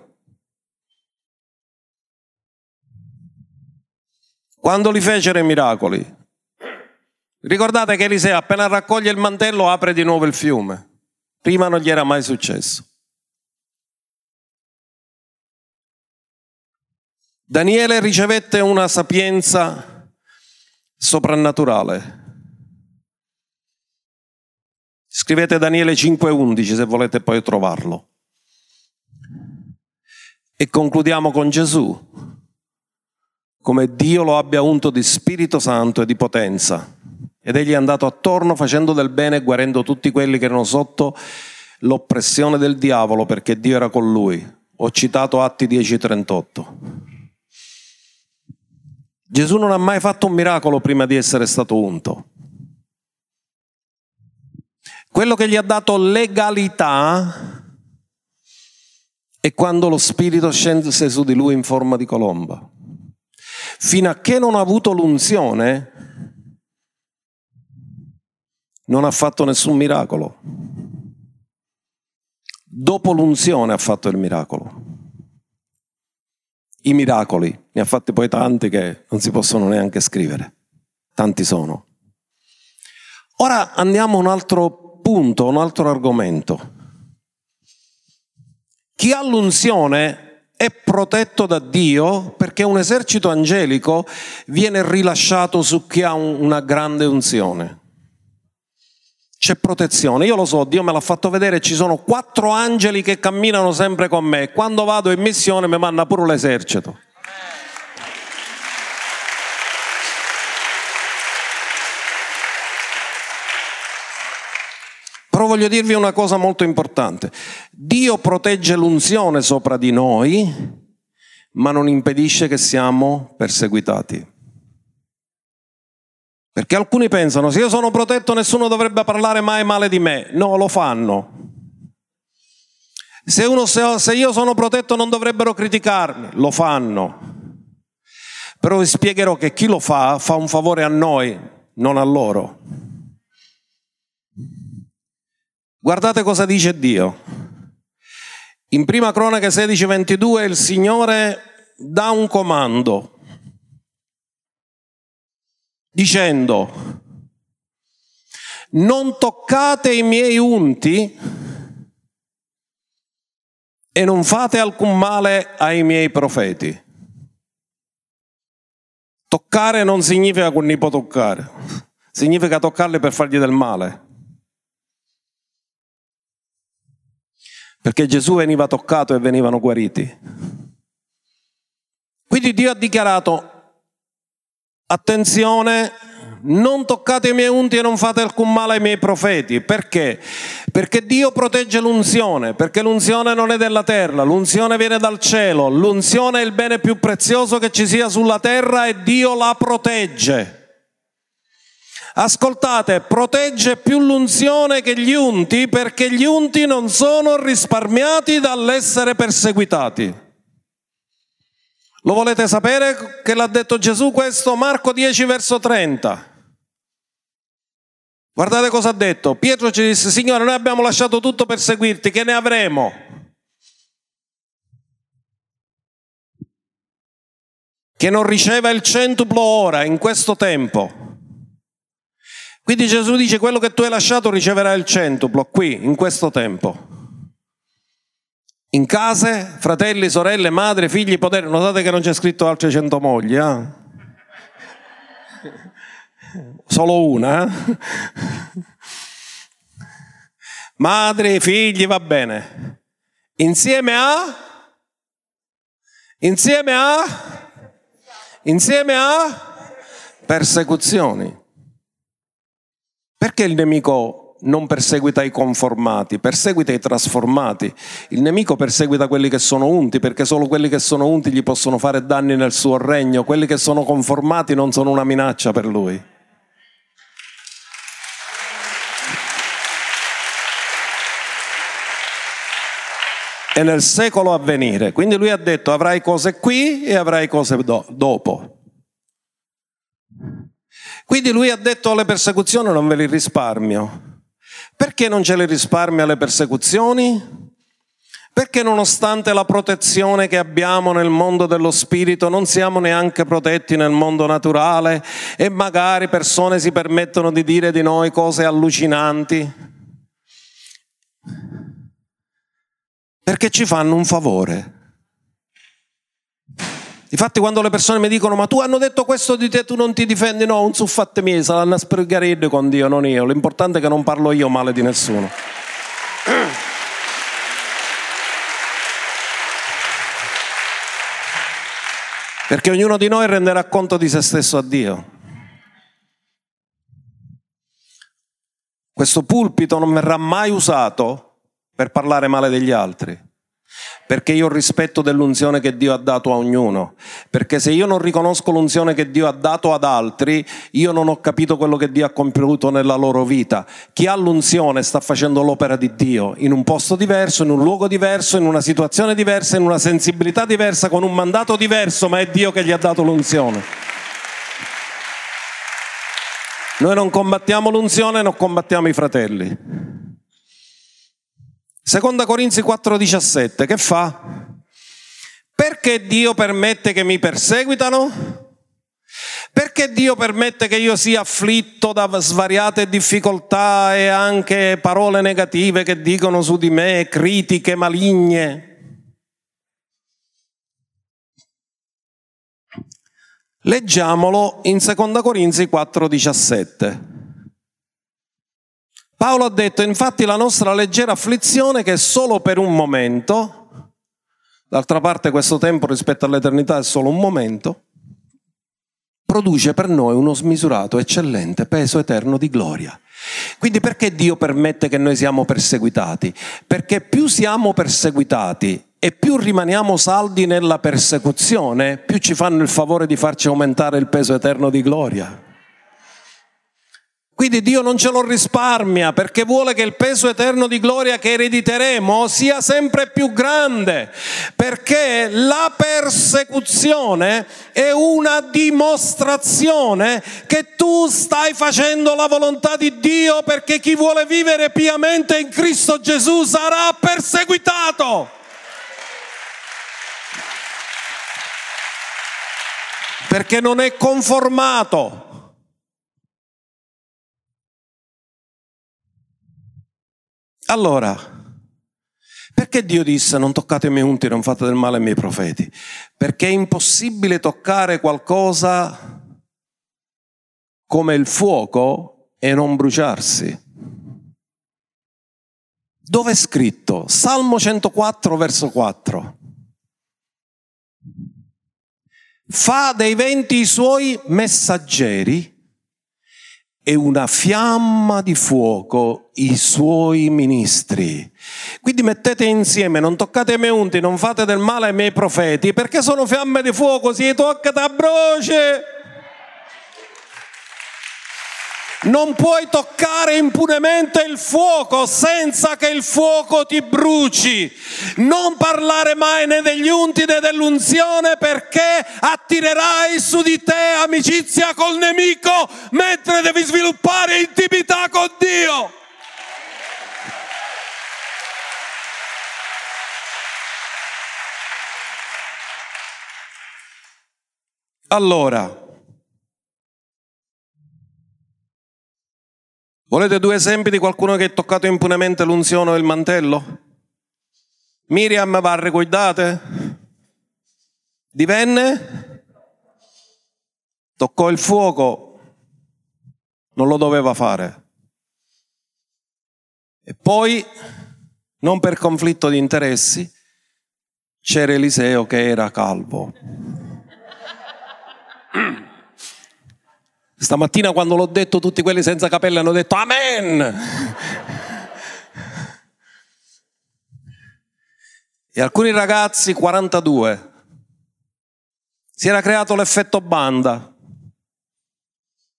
Quando li fecero i miracoli? Ricordate che Eliseo appena raccoglie il mantello apre di nuovo il fiume. Prima non gli era mai successo. Daniele ricevette una sapienza soprannaturale. Scrivete Daniele 5:11 se volete poi trovarlo. E concludiamo con Gesù, come Dio lo abbia unto di Spirito Santo e di potenza. Ed egli è andato attorno facendo del bene e guarendo tutti quelli che erano sotto l'oppressione del diavolo perché Dio era con lui. Ho citato Atti 10:38. Gesù non ha mai fatto un miracolo prima di essere stato unto. Quello che gli ha dato legalità è quando lo Spirito scende su di lui in forma di colomba. Fino a che non ha avuto l'unzione, non ha fatto nessun miracolo. Dopo l'unzione ha fatto il miracolo. I miracoli, ne ha fatti poi tanti che non si possono neanche scrivere. Tanti sono. Ora andiamo a un altro punto, un altro argomento. Chi ha l'unzione è protetto da Dio perché un esercito angelico viene rilasciato su chi ha una grande unzione. C'è protezione, io lo so, Dio me l'ha fatto vedere, ci sono quattro angeli che camminano sempre con me, quando vado in missione mi manda pure l'esercito. Però voglio dirvi una cosa molto importante. Dio protegge l'unzione sopra di noi, ma non impedisce che siamo perseguitati. Perché alcuni pensano, se io sono protetto nessuno dovrebbe parlare mai male di me. No, lo fanno. Se, uno, se io sono protetto non dovrebbero criticarmi. Lo fanno. Però vi spiegherò che chi lo fa fa un favore a noi, non a loro. Guardate cosa dice Dio. In prima cronaca 16:22 il Signore dà un comando dicendo non toccate i miei unti e non fate alcun male ai miei profeti. Toccare non significa non può toccare, significa toccarli per fargli del male. Perché Gesù veniva toccato e venivano guariti. Quindi Dio ha dichiarato, attenzione, non toccate i miei unti e non fate alcun male ai miei profeti. Perché? Perché Dio protegge l'unzione, perché l'unzione non è della terra, l'unzione viene dal cielo, l'unzione è il bene più prezioso che ci sia sulla terra e Dio la protegge. Ascoltate, protegge più l'unzione che gli unti perché gli unti non sono risparmiati dall'essere perseguitati. Lo volete sapere che l'ha detto Gesù questo? Marco 10 verso 30. Guardate cosa ha detto. Pietro ci disse, Signore, noi abbiamo lasciato tutto per seguirti, che ne avremo? Che non riceva il centuplo ora, in questo tempo. Quindi Gesù dice quello che tu hai lasciato riceverai il centuplo qui, in questo tempo. In case, fratelli, sorelle, madre, figli, potere. Notate che non c'è scritto altre cento mogli, eh? Solo una. Eh? Madri, figli, va bene. Insieme a? Insieme a? Insieme a? Persecuzioni. Perché il nemico non perseguita i conformati, perseguita i trasformati. Il nemico perseguita quelli che sono unti, perché solo quelli che sono unti gli possono fare danni nel suo regno. Quelli che sono conformati non sono una minaccia per lui. E nel secolo a venire. Quindi lui ha detto avrai cose qui e avrai cose do- dopo. Quindi lui ha detto alle persecuzioni non ve li risparmio. Perché non ce le risparmia le persecuzioni? Perché nonostante la protezione che abbiamo nel mondo dello spirito non siamo neanche protetti nel mondo naturale e magari persone si permettono di dire di noi cose allucinanti? Perché ci fanno un favore. Infatti quando le persone mi dicono ma tu hanno detto questo di te, tu non ti difendi, no, non su fatte mie, saranno spregheredde con Dio, non io. L'importante è che non parlo io male di nessuno. Perché ognuno di noi renderà conto di se stesso a Dio. Questo pulpito non verrà mai usato per parlare male degli altri perché io rispetto dell'unzione che Dio ha dato a ognuno, perché se io non riconosco l'unzione che Dio ha dato ad altri, io non ho capito quello che Dio ha compiuto nella loro vita. Chi ha l'unzione sta facendo l'opera di Dio in un posto diverso, in un luogo diverso, in una situazione diversa, in una sensibilità diversa, con un mandato diverso, ma è Dio che gli ha dato l'unzione. Noi non combattiamo l'unzione, non combattiamo i fratelli. Seconda Corinzi 4:17, che fa? Perché Dio permette che mi perseguitano? Perché Dio permette che io sia afflitto da svariate difficoltà e anche parole negative che dicono su di me, critiche maligne? Leggiamolo in Seconda Corinzi 4:17. Paolo ha detto, infatti la nostra leggera afflizione, che è solo per un momento, d'altra parte questo tempo rispetto all'eternità è solo un momento, produce per noi uno smisurato, eccellente peso eterno di gloria. Quindi perché Dio permette che noi siamo perseguitati? Perché più siamo perseguitati e più rimaniamo saldi nella persecuzione, più ci fanno il favore di farci aumentare il peso eterno di gloria. Quindi Dio non ce lo risparmia perché vuole che il peso eterno di gloria che erediteremo sia sempre più grande, perché la persecuzione è una dimostrazione che tu stai facendo la volontà di Dio perché chi vuole vivere piamente in Cristo Gesù sarà perseguitato. Perché non è conformato Allora, perché Dio disse non toccate i miei unti, non fate del male ai miei profeti? Perché è impossibile toccare qualcosa come il fuoco e non bruciarsi. Dove è scritto? Salmo 104, verso 4. Fa dei venti i suoi messaggeri e una fiamma di fuoco i suoi ministri. Quindi mettete insieme, non toccate i miei unti, non fate del male ai miei profeti, perché sono fiamme di fuoco, si tocca da broce. Non puoi toccare impunemente il fuoco senza che il fuoco ti bruci. Non parlare mai né degli unti né dell'unzione perché attirerai su di te amicizia col nemico mentre devi sviluppare intimità con Dio. Allora, Volete due esempi di qualcuno che ha toccato impunemente l'unzione o il mantello? Miriam va riguardate? Divenne? Toccò il fuoco, non lo doveva fare. E poi, non per conflitto di interessi, c'era Eliseo che era calvo. Stamattina quando l'ho detto tutti quelli senza capelli hanno detto Amen. E alcuni ragazzi, 42, si era creato l'effetto banda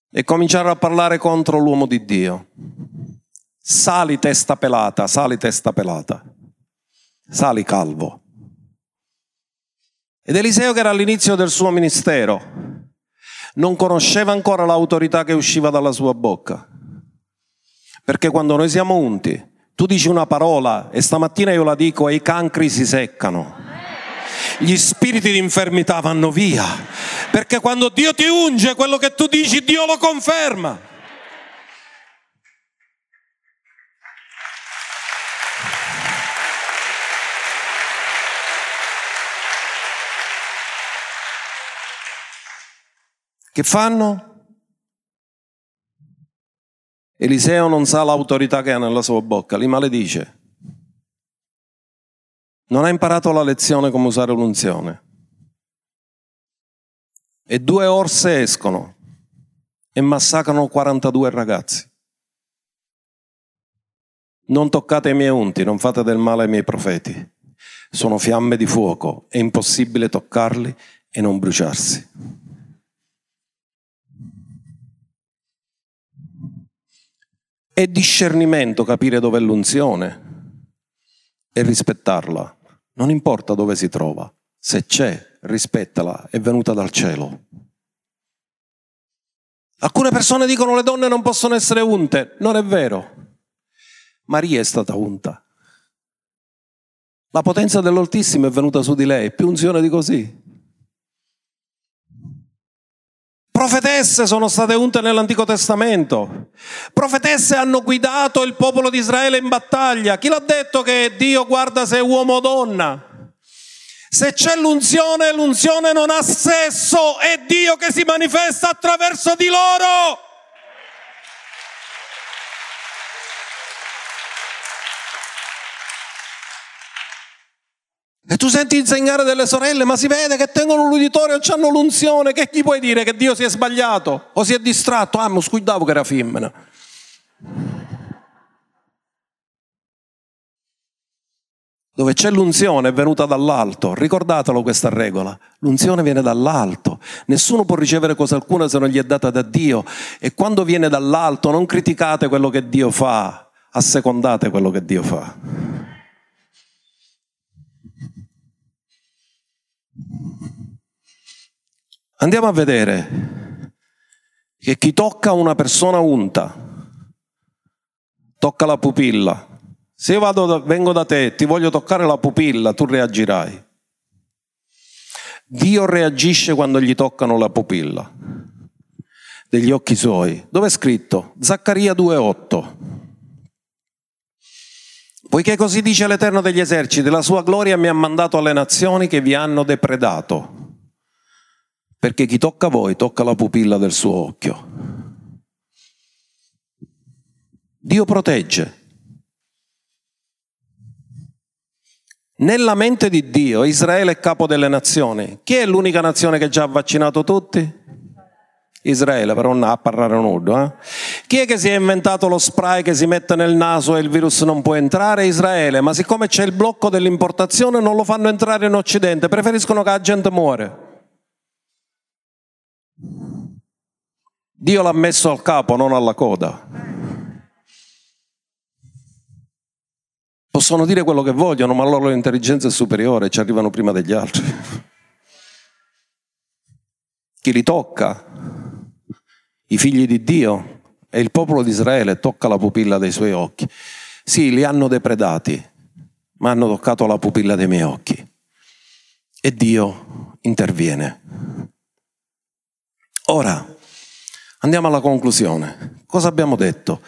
e cominciarono a parlare contro l'uomo di Dio. Sali testa pelata, sali testa pelata, sali calvo. Ed Eliseo che era all'inizio del suo ministero non conosceva ancora l'autorità che usciva dalla sua bocca. Perché quando noi siamo unti, tu dici una parola e stamattina io la dico e i cancri si seccano. Gli spiriti di infermità vanno via. Perché quando Dio ti unge, quello che tu dici, Dio lo conferma. Che fanno? Eliseo non sa l'autorità che ha nella sua bocca, li maledice. Non ha imparato la lezione come usare l'unzione. E due orse escono e massacrano 42 ragazzi. Non toccate i miei unti, non fate del male ai miei profeti. Sono fiamme di fuoco, è impossibile toccarli e non bruciarsi. È discernimento capire dove è l'unzione e rispettarla. Non importa dove si trova, se c'è, rispettala, è venuta dal cielo. Alcune persone dicono le donne non possono essere unte. Non è vero. Maria è stata unta. La potenza dell'Altissimo è venuta su di lei, più unzione di così. Profetesse sono state unte nell'Antico Testamento. Profetesse hanno guidato il popolo di Israele in battaglia. Chi l'ha detto che Dio guarda se è uomo o donna? Se c'è l'unzione, l'unzione non ha sesso, è Dio che si manifesta attraverso di loro. E tu senti insegnare delle sorelle, ma si vede che tengono l'uditorio e hanno l'unzione, che gli puoi dire che Dio si è sbagliato o si è distratto? Ah, ma scuidavo che era femmina. Dove c'è l'unzione è venuta dall'alto, ricordatelo questa regola, l'unzione viene dall'alto, nessuno può ricevere cosa alcuna se non gli è data da Dio e quando viene dall'alto non criticate quello che Dio fa, assecondate quello che Dio fa. Andiamo a vedere che chi tocca una persona unta, tocca la pupilla. Se io vado, vengo da te e ti voglio toccare la pupilla, tu reagirai. Dio reagisce quando gli toccano la pupilla degli occhi suoi. Dove è scritto? Zaccaria 2,8. Poiché così dice l'Eterno degli eserciti, la sua gloria mi ha mandato alle nazioni che vi hanno depredato perché chi tocca voi tocca la pupilla del suo occhio. Dio protegge. Nella mente di Dio Israele è capo delle nazioni. Chi è l'unica nazione che già ha vaccinato tutti? Israele, però non a parlare nudo. Eh? Chi è che si è inventato lo spray che si mette nel naso e il virus non può entrare? Israele, ma siccome c'è il blocco dell'importazione non lo fanno entrare in Occidente, preferiscono che la gente muore. Dio l'ha messo al capo, non alla coda. Possono dire quello che vogliono, ma la loro intelligenza è superiore, ci arrivano prima degli altri. Chi li tocca? I figli di Dio e il popolo di Israele tocca la pupilla dei suoi occhi. Sì, li hanno depredati, ma hanno toccato la pupilla dei miei occhi. E Dio interviene. Ora, Andiamo alla conclusione. Cosa abbiamo detto?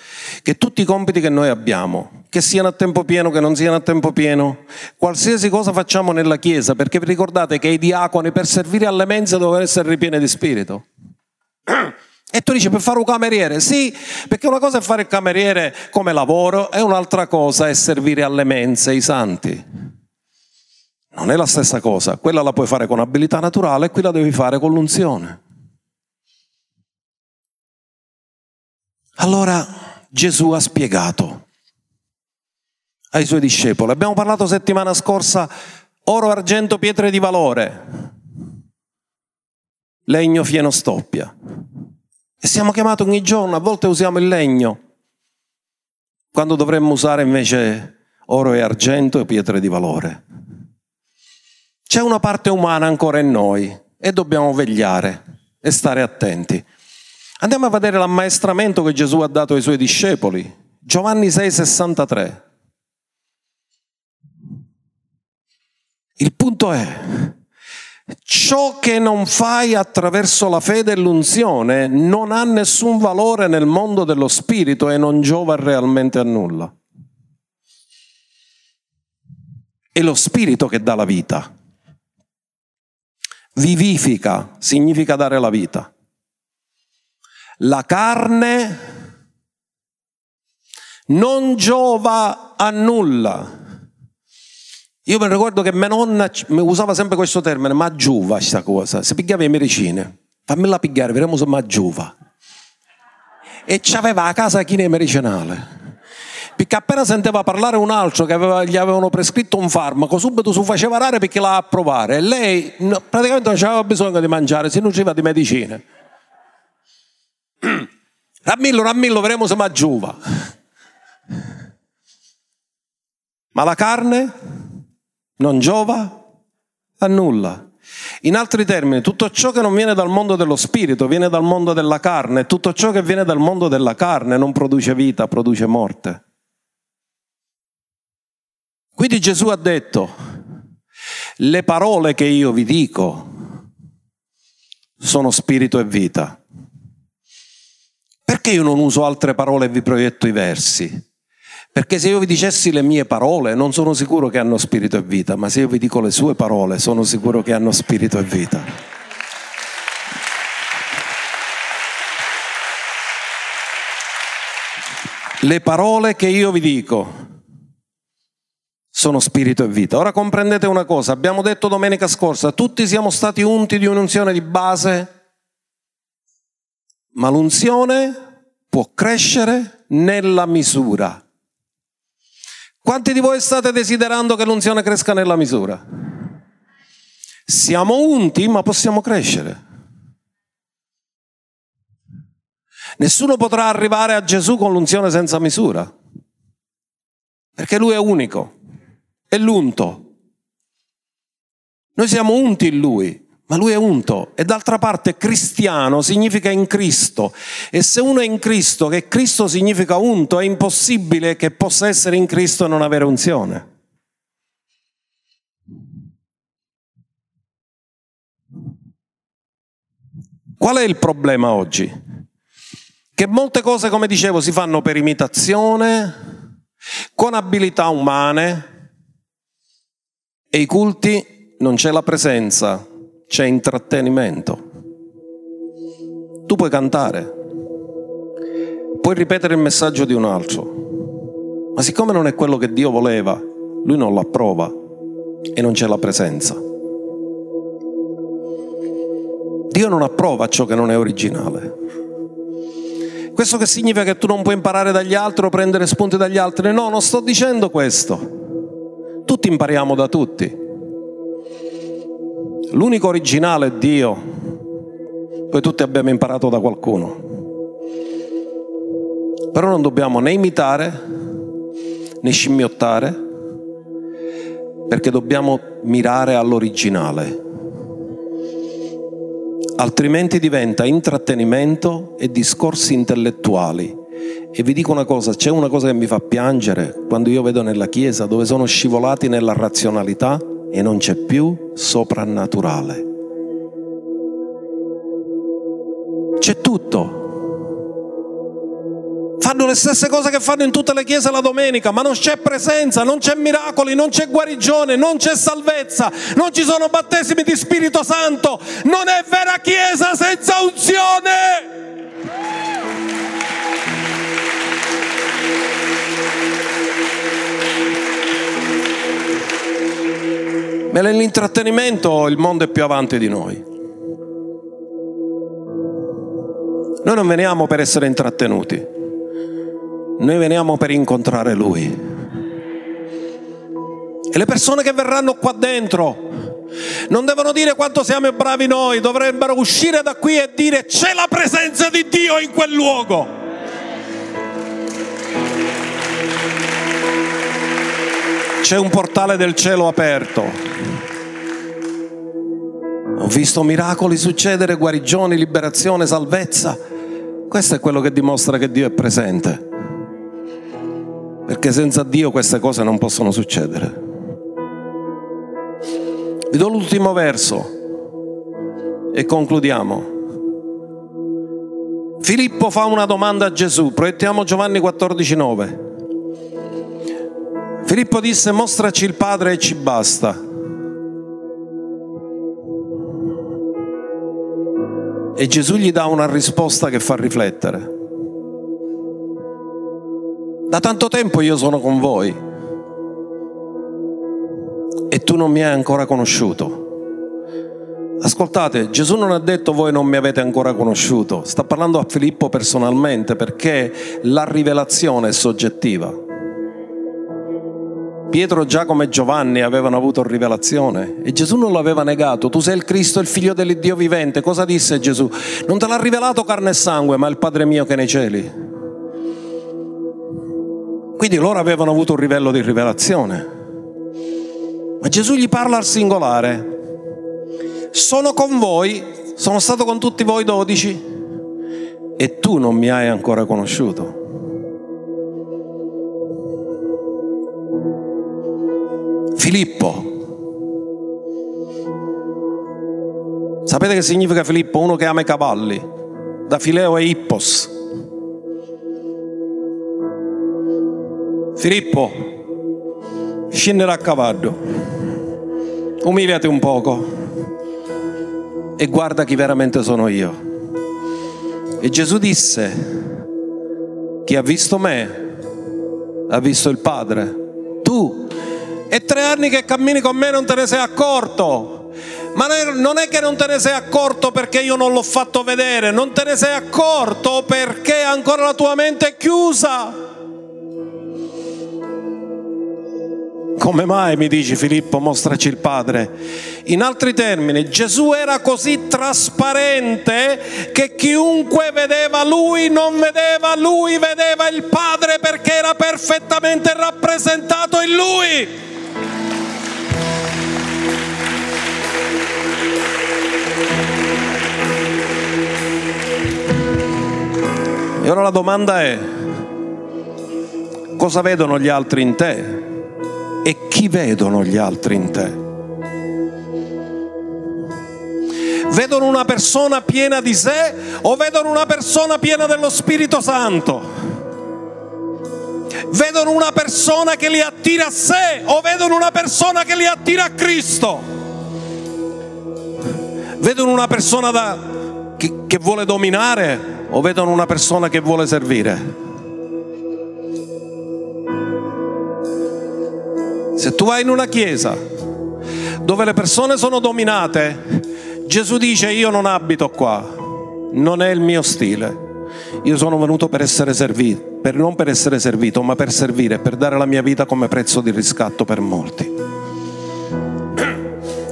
Che tutti i compiti che noi abbiamo, che siano a tempo pieno, che non siano a tempo pieno, qualsiasi cosa facciamo nella Chiesa, perché ricordate che i diaconi per servire alle mense devono essere ripieni di spirito. E tu dici per fare un cameriere? Sì, perché una cosa è fare il cameriere come lavoro e un'altra cosa è servire alle mense, i santi. Non è la stessa cosa, quella la puoi fare con abilità naturale e qui la devi fare con l'unzione. Allora Gesù ha spiegato ai suoi discepoli. Abbiamo parlato settimana scorsa oro, argento, pietre di valore, legno, fieno, stoppia. E siamo chiamati ogni giorno, a volte usiamo il legno, quando dovremmo usare invece oro e argento e pietre di valore. C'è una parte umana ancora in noi e dobbiamo vegliare e stare attenti. Andiamo a vedere l'ammaestramento che Gesù ha dato ai suoi discepoli. Giovanni 6,63. Il punto è, ciò che non fai attraverso la fede e l'unzione non ha nessun valore nel mondo dello spirito e non giova realmente a nulla. È lo spirito che dà la vita. Vivifica significa dare la vita. La carne non giova a nulla io mi ricordo che mia nonna usava sempre questo termine, ma giuva questa cosa, si pigliava le medicine, fammela pigliare, vedremo se ma giuva. E c'aveva a casa chi ne medicinale. Perché appena sentiva parlare un altro che aveva, gli avevano prescritto un farmaco, subito si faceva rare perché la approvare. E lei praticamente non aveva bisogno di mangiare, si nutriva di medicine. Rammillo, Rammillo, vedremo se ma giuva. Ma la carne? non giova a nulla. In altri termini, tutto ciò che non viene dal mondo dello spirito viene dal mondo della carne, tutto ciò che viene dal mondo della carne non produce vita, produce morte. Quindi Gesù ha detto, le parole che io vi dico sono spirito e vita. Perché io non uso altre parole e vi proietto i versi? Perché se io vi dicessi le mie parole, non sono sicuro che hanno spirito e vita, ma se io vi dico le sue parole, sono sicuro che hanno spirito e vita. Le parole che io vi dico sono spirito e vita. Ora comprendete una cosa, abbiamo detto domenica scorsa, tutti siamo stati unti di un'unzione di base, ma l'unzione può crescere nella misura quanti di voi state desiderando che l'unzione cresca nella misura? Siamo unti, ma possiamo crescere. Nessuno potrà arrivare a Gesù con l'unzione senza misura, perché Lui è unico, è l'unto. Noi siamo unti in Lui, ma lui è unto e d'altra parte cristiano significa in Cristo e se uno è in Cristo, che Cristo significa unto, è impossibile che possa essere in Cristo e non avere unzione. Qual è il problema oggi? Che molte cose, come dicevo, si fanno per imitazione, con abilità umane e i culti non c'è la presenza c'è intrattenimento. Tu puoi cantare, puoi ripetere il messaggio di un altro, ma siccome non è quello che Dio voleva, lui non lo approva e non c'è la presenza. Dio non approva ciò che non è originale. Questo che significa che tu non puoi imparare dagli altri o prendere spunti dagli altri? No, non sto dicendo questo. Tutti impariamo da tutti. L'unico originale è Dio, poi tutti abbiamo imparato da qualcuno. Però non dobbiamo né imitare né scimmiottare, perché dobbiamo mirare all'originale. Altrimenti diventa intrattenimento e discorsi intellettuali. E vi dico una cosa, c'è una cosa che mi fa piangere quando io vedo nella Chiesa dove sono scivolati nella razionalità e non c'è più soprannaturale. C'è tutto. Fanno le stesse cose che fanno in tutte le chiese la domenica, ma non c'è presenza, non c'è miracoli, non c'è guarigione, non c'è salvezza, non ci sono battesimi di Spirito Santo. Non è vera chiesa senza unzione. Ma nell'intrattenimento il mondo è più avanti di noi. Noi non veniamo per essere intrattenuti. Noi veniamo per incontrare Lui. E le persone che verranno qua dentro non devono dire quanto siamo bravi noi, dovrebbero uscire da qui e dire c'è la presenza di Dio in quel luogo. C'è un portale del cielo aperto. Ho visto miracoli succedere, guarigioni, liberazione, salvezza. Questo è quello che dimostra che Dio è presente. Perché senza Dio queste cose non possono succedere. Vi do l'ultimo verso e concludiamo. Filippo fa una domanda a Gesù, proiettiamo Giovanni 14:9. Filippo disse mostraci il Padre e ci basta. E Gesù gli dà una risposta che fa riflettere. Da tanto tempo io sono con voi e tu non mi hai ancora conosciuto. Ascoltate, Gesù non ha detto voi non mi avete ancora conosciuto, sta parlando a Filippo personalmente perché la rivelazione è soggettiva. Pietro, Giacomo e Giovanni avevano avuto rivelazione e Gesù non l'aveva negato. Tu sei il Cristo, il figlio dell'Iddio vivente. Cosa disse Gesù? Non te l'ha rivelato carne e sangue, ma il Padre mio che nei cieli. Quindi loro avevano avuto un livello di rivelazione. Ma Gesù gli parla al singolare. Sono con voi, sono stato con tutti voi dodici e tu non mi hai ancora conosciuto. Filippo. Sapete che significa Filippo? Uno che ama i cavalli, da Fileo e Ippos. Filippo, scendere a cavallo, umiliati un poco e guarda chi veramente sono io. E Gesù disse, chi ha visto me ha visto il Padre. Tu, è tre anni che cammini con me non te ne sei accorto. Ma non è che non te ne sei accorto perché io non l'ho fatto vedere, non te ne sei accorto perché ancora la tua mente è chiusa. Come mai mi dici Filippo, mostraci il Padre? In altri termini, Gesù era così trasparente che chiunque vedeva lui non vedeva lui, vedeva il Padre perché era perfettamente rappresentato in lui. E ora la domanda è, cosa vedono gli altri in te? e chi vedono gli altri in te? Vedono una persona piena di sé o vedono una persona piena dello Spirito Santo? Vedono una persona che li attira a sé o vedono una persona che li attira a Cristo? Vedono una persona da, che, che vuole dominare o vedono una persona che vuole servire? Se tu vai in una chiesa dove le persone sono dominate, Gesù dice io non abito qua, non è il mio stile. Io sono venuto per essere servito, per, non per essere servito, ma per servire, per dare la mia vita come prezzo di riscatto per molti.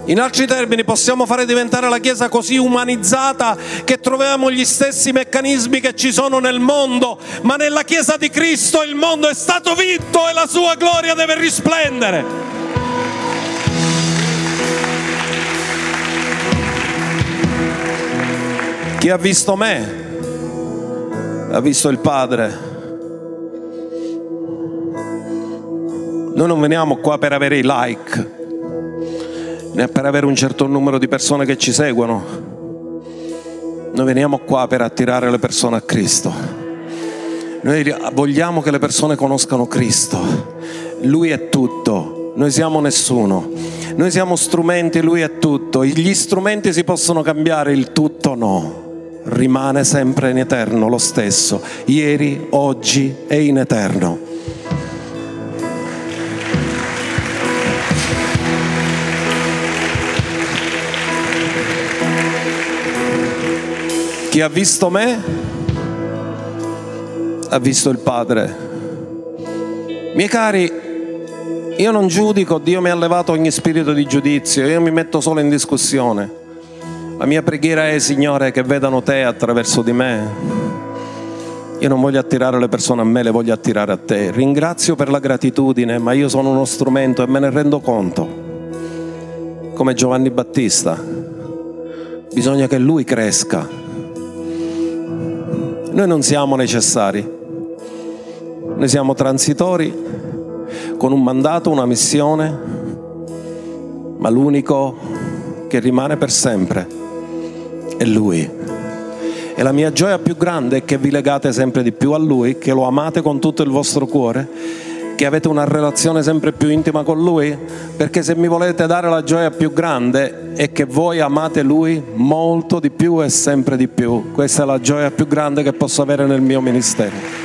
In altri termini possiamo fare diventare la Chiesa così umanizzata che troviamo gli stessi meccanismi che ci sono nel mondo, ma nella Chiesa di Cristo il mondo è stato vinto e la sua gloria deve risplendere. Chi ha visto me ha visto il Padre. Noi non veniamo qua per avere i like per avere un certo numero di persone che ci seguono. Noi veniamo qua per attirare le persone a Cristo. Noi vogliamo che le persone conoscano Cristo. Lui è tutto, noi siamo nessuno. Noi siamo strumenti, lui è tutto. Gli strumenti si possono cambiare, il tutto no. Rimane sempre in eterno lo stesso, ieri, oggi e in eterno. Chi ha visto me ha visto il Padre. Miei cari, io non giudico, Dio mi ha levato ogni spirito di giudizio, io mi metto solo in discussione. La mia preghiera è, Signore, che vedano te attraverso di me. Io non voglio attirare le persone a me, le voglio attirare a te. Ringrazio per la gratitudine, ma io sono uno strumento e me ne rendo conto. Come Giovanni Battista. Bisogna che lui cresca. Noi non siamo necessari. Noi siamo transitori con un mandato, una missione, ma l'unico che rimane per sempre è Lui. E la mia gioia più grande è che vi legate sempre di più a Lui, che lo amate con tutto il vostro cuore, che avete una relazione sempre più intima con Lui, perché se mi volete dare la gioia più grande è che voi amate Lui molto di più e sempre di più. Questa è la gioia più grande che posso avere nel mio ministero.